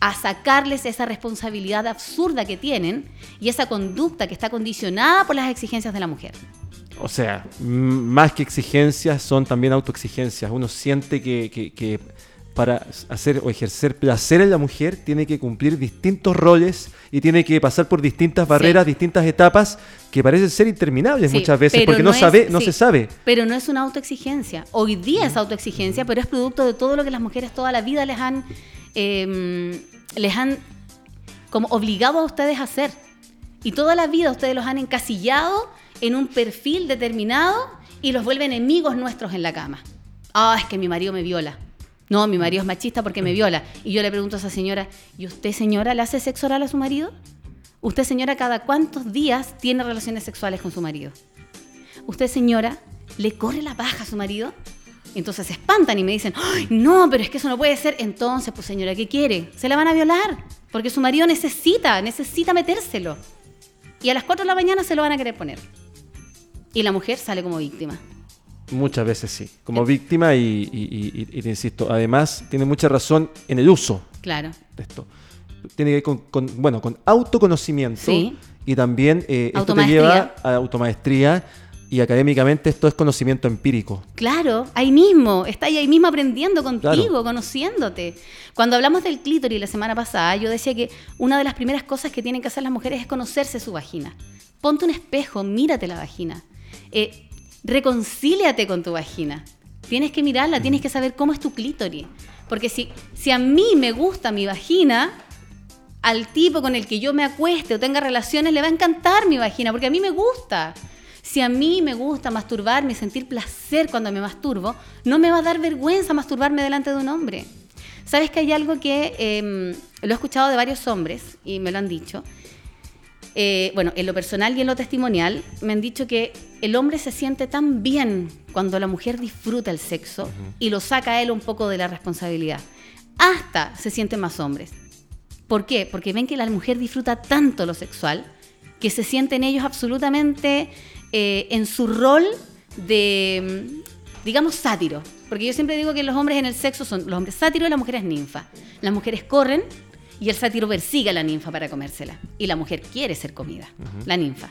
a sacarles esa responsabilidad absurda que tienen y esa conducta que está condicionada por las exigencias de la mujer.
O sea, más que exigencias son también autoexigencias. Uno siente que, para hacer o ejercer placer en la mujer tiene que cumplir distintos roles y tiene que pasar por distintas barreras, distintas etapas que parecen ser interminables muchas veces porque no, sabe, no se sabe.
Pero no es una autoexigencia. Hoy día es autoexigencia, pero es producto de todo lo que las mujeres toda la vida les han Em, les han como obligado a ustedes a hacer. Y toda la vida ustedes los han encasillado en un perfil determinado y los vuelven enemigos nuestros en la cama. Ah, es que mi marido me viola. No, mi marido es machista porque me viola. Y yo le pregunto a esa señora, ¿y usted señora le hace sexo oral a su marido? ¿Usted señora cada cuántos días tiene relaciones sexuales con su marido? ¿Usted señora le corre la paja a su marido? Entonces se espantan y me dicen, no, pero es que eso no puede ser. Entonces, pues señora, ¿qué quiere? Se la van a violar, porque su marido necesita, necesita metérselo. Y a las 4 de la mañana se lo van a querer poner. Y la mujer sale como víctima.
Muchas veces sí, como eh. víctima y, te insisto, además tiene mucha razón en el uso
claro.
de esto. Tiene que ver con, bueno, con autoconocimiento y también eh, esto te lleva a automaestría y académicamente esto es conocimiento empírico.
Claro, ahí mismo, está ahí mismo aprendiendo contigo, conociéndote. Cuando hablamos del clítoris la semana pasada, yo decía que una de las primeras cosas que tienen que hacer las mujeres es conocerse su vagina. Ponte un espejo, mírate la vagina. Eh, reconcíliate con tu vagina. Tienes que mirarla, tienes que saber cómo es tu clítoris. Porque si, si a mí me gusta mi vagina, al tipo con el que yo me acueste o tenga relaciones le va a encantar mi vagina, porque a mí me gusta. Si a mí me gusta masturbarme y sentir placer cuando me masturbo, no me va a dar vergüenza masturbarme delante de un hombre. Sabes que hay algo que em, lo he escuchado de varios hombres y me lo han dicho. Eh, bueno, en lo personal y en lo testimonial, me han dicho que el hombre se siente tan bien cuando la mujer disfruta el sexo y lo saca a él un poco de la responsabilidad. Hasta se sienten más hombres. ¿Por qué? Porque ven que la mujer disfruta tanto lo sexual que se sienten ellos absolutamente eh, en su rol de, digamos, sátiro. Porque yo siempre digo que los hombres en el sexo son los hombres sátiros y las mujeres ninfa. Las mujeres corren y el sátiro persigue a la ninfa para comérsela. Y la mujer quiere ser comida, la ninfa.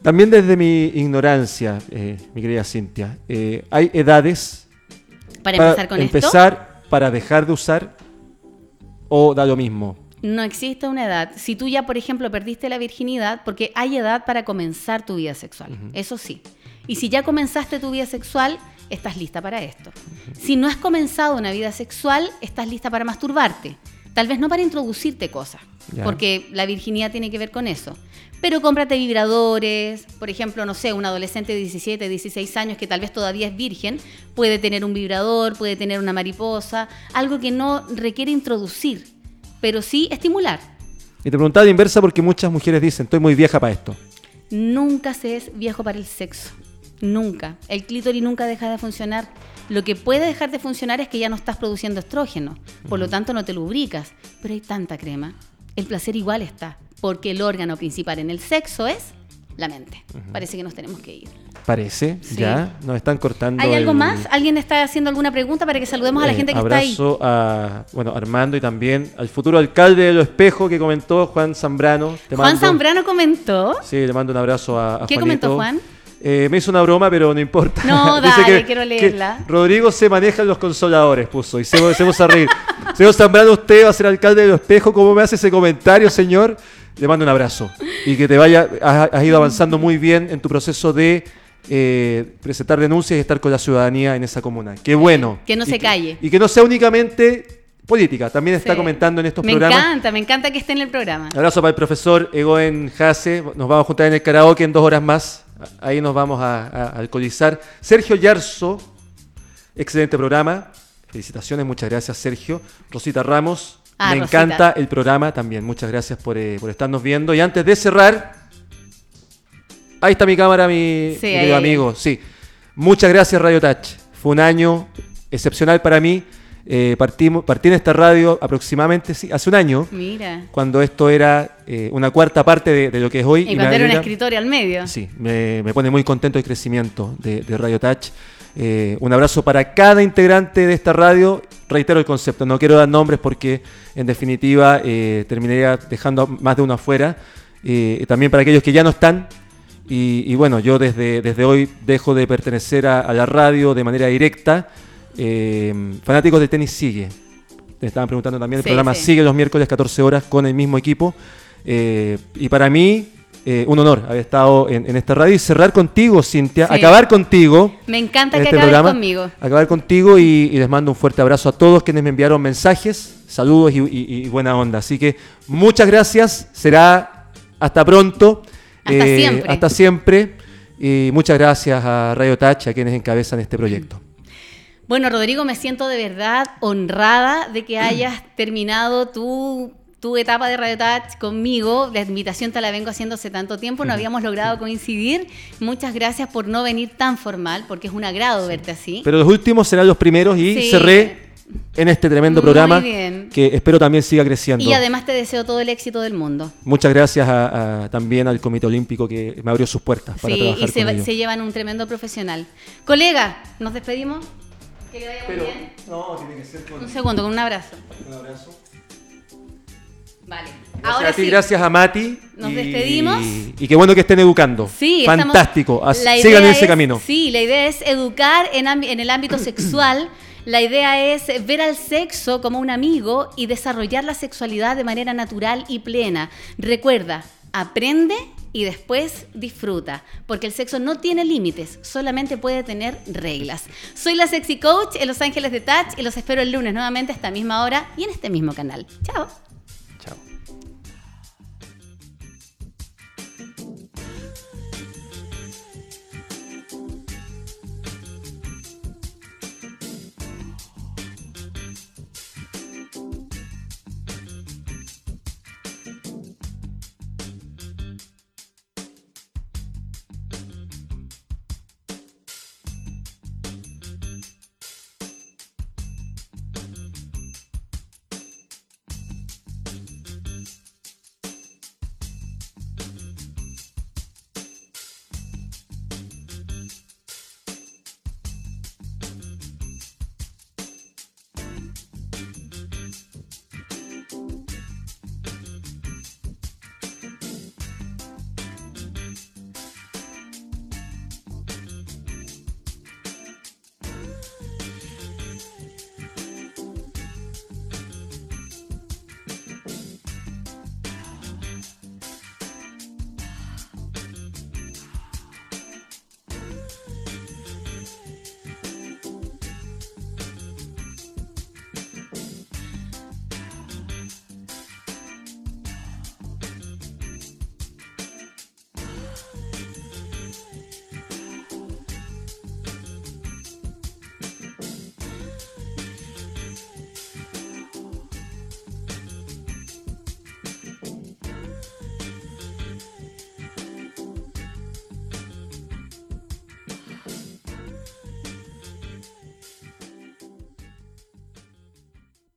También desde mi ignorancia, eh, mi querida Cintia, eh, hay edades
para, empezar con
empezar, para dejar de usar o da lo mismo.
No existe una edad. Si tú ya, por ejemplo, perdiste la virginidad, porque hay edad para comenzar tu vida sexual, eso sí. Y si ya comenzaste tu vida sexual, estás lista para esto. Si no has comenzado una vida sexual, estás lista para masturbarte. Tal vez no para introducirte cosas, porque la virginidad tiene que ver con eso. Pero cómprate vibradores, por ejemplo, no sé, un adolescente de 17, 16 años que tal vez todavía es virgen, puede tener un vibrador, puede tener una mariposa, algo que no requiere introducir pero sí estimular.
Y te preguntaba de inversa porque muchas mujeres dicen, estoy muy vieja para esto.
Nunca se es viejo para el sexo. Nunca. El clítoris nunca deja de funcionar. Lo que puede dejar de funcionar es que ya no estás produciendo estrógeno. Por lo tanto, no te lubricas. Pero hay tanta crema. El placer igual está. Porque el órgano principal en el sexo es la mente. Parece que nos tenemos que ir.
Parece, ya, nos están cortando.
¿Hay algo más? ¿Alguien está haciendo alguna pregunta para que saludemos a la eh, gente que está ahí?
Abrazo a, bueno, Armando y también al futuro alcalde de Lo Espejo que comentó, Juan Zambrano.
Juan Zambrano comentó.
Sí, le mando un abrazo a, a
¿Qué comentó Juan?
Eh, me hizo una broma, pero no importa.
No, dale, quiero leerla.
Rodrigo se maneja en los consoladores, puso, y se, se a reír. señor Zambrano, usted va a ser alcalde de Lo Espejo, ¿cómo me hace ese comentario, señor? Le mando un abrazo. Y que te vaya, has ido avanzando muy bien en tu proceso de eh, presentar denuncias y estar con la ciudadanía en esa comuna. Qué bueno.
Que no se calle.
Y que no sea únicamente política, también está
Sí.
comentando en estos
Me
programas.
encanta, me encanta que esté en el programa.
Abrazo para el profesor Egoen Jase. Nos vamos a juntar en el karaoke en dos horas más. Ahí nos vamos a, a- a alcoholizar. Sergio Yarzo, excelente programa. Felicitaciones, muchas gracias Sergio. Rosita Ramos,
Ah,
me
Rosita.
encanta el programa también. Muchas gracias por, eh, por estarnos viendo. Y antes de cerrar, ahí está mi cámara, mi,
Sí,
mi querido
ahí.
amigo. Sí. Muchas gracias Radio Touch. Fue un año excepcional para mí. Eh, partimos, partí en esta radio aproximadamente sí, hace un año
Mira.
cuando esto era eh, una cuarta parte de, de lo que es hoy.
Y
me
cuando era un escritorio al medio.
Sí, me, me pone muy contento el crecimiento de, de Radio Touch. Eh, un abrazo para cada integrante de esta radio. Reitero el concepto, no quiero dar nombres porque en definitiva eh, terminaría dejando más de uno afuera. Eh, también para aquellos que ya no están. Y, y bueno, yo desde, desde hoy dejo de pertenecer a, a la radio de manera directa. Eh, Fanáticos de tenis sigue. Te estaban preguntando también, el
Sí,
programa
sí.
sigue los miércoles 14 horas con el mismo equipo. Y para mí, eh, un honor haber estado en, en esta radio y cerrar contigo, Cintia,
Sí.
acabar contigo.
Me encanta
en
que
este
acabes
programa,
conmigo.
Acabar contigo y, y les mando un fuerte abrazo a todos quienes me enviaron mensajes, saludos y, y- y buena onda. Así que muchas gracias, será hasta pronto. eh,
Hasta siempre.
Hasta siempre. Y muchas gracias a Radio Touch, a quienes encabezan este proyecto.
Bueno, Rodrigo, me siento de verdad honrada de que hayas terminado tu, tu etapa de Radio Touch conmigo. La invitación te la vengo haciendo hace tanto tiempo, no habíamos logrado coincidir. Muchas gracias por no venir tan formal, porque es un agrado verte así.
Pero los últimos serán los primeros y
Sí.
cerré en este tremendo
Muy
programa
bien.
que espero también siga creciendo.
Y además te deseo todo el éxito del mundo.
Muchas gracias a- a- también al Comité Olímpico que me abrió sus puertas para
Sí,
trabajar
y se,
con
se llevan un tremendo profesional. Colega, ¿nos despedimos? Que le vaya muy bien.
no, tiene que ser con
Un segundo, con un abrazo.
un abrazo.
Vale.
Gracias
Ahora
a ti,
sí.
gracias a Mati.
Nos
y-
despedimos.
Y qué bueno que estén educando.
Sí,
Fantástico. Sigan en ese
es-
camino.
Sí, la idea es educar en, en el ámbito sexual. La idea es ver al sexo como un amigo y desarrollar la sexualidad de manera natural y plena. Recuerda, aprende y después disfruta, porque el sexo no tiene límites, solamente puede tener reglas. Soy la Sexy Coach en Los Ángeles de Touch y los espero el lunes nuevamente a esta misma hora y en este mismo canal. Chao.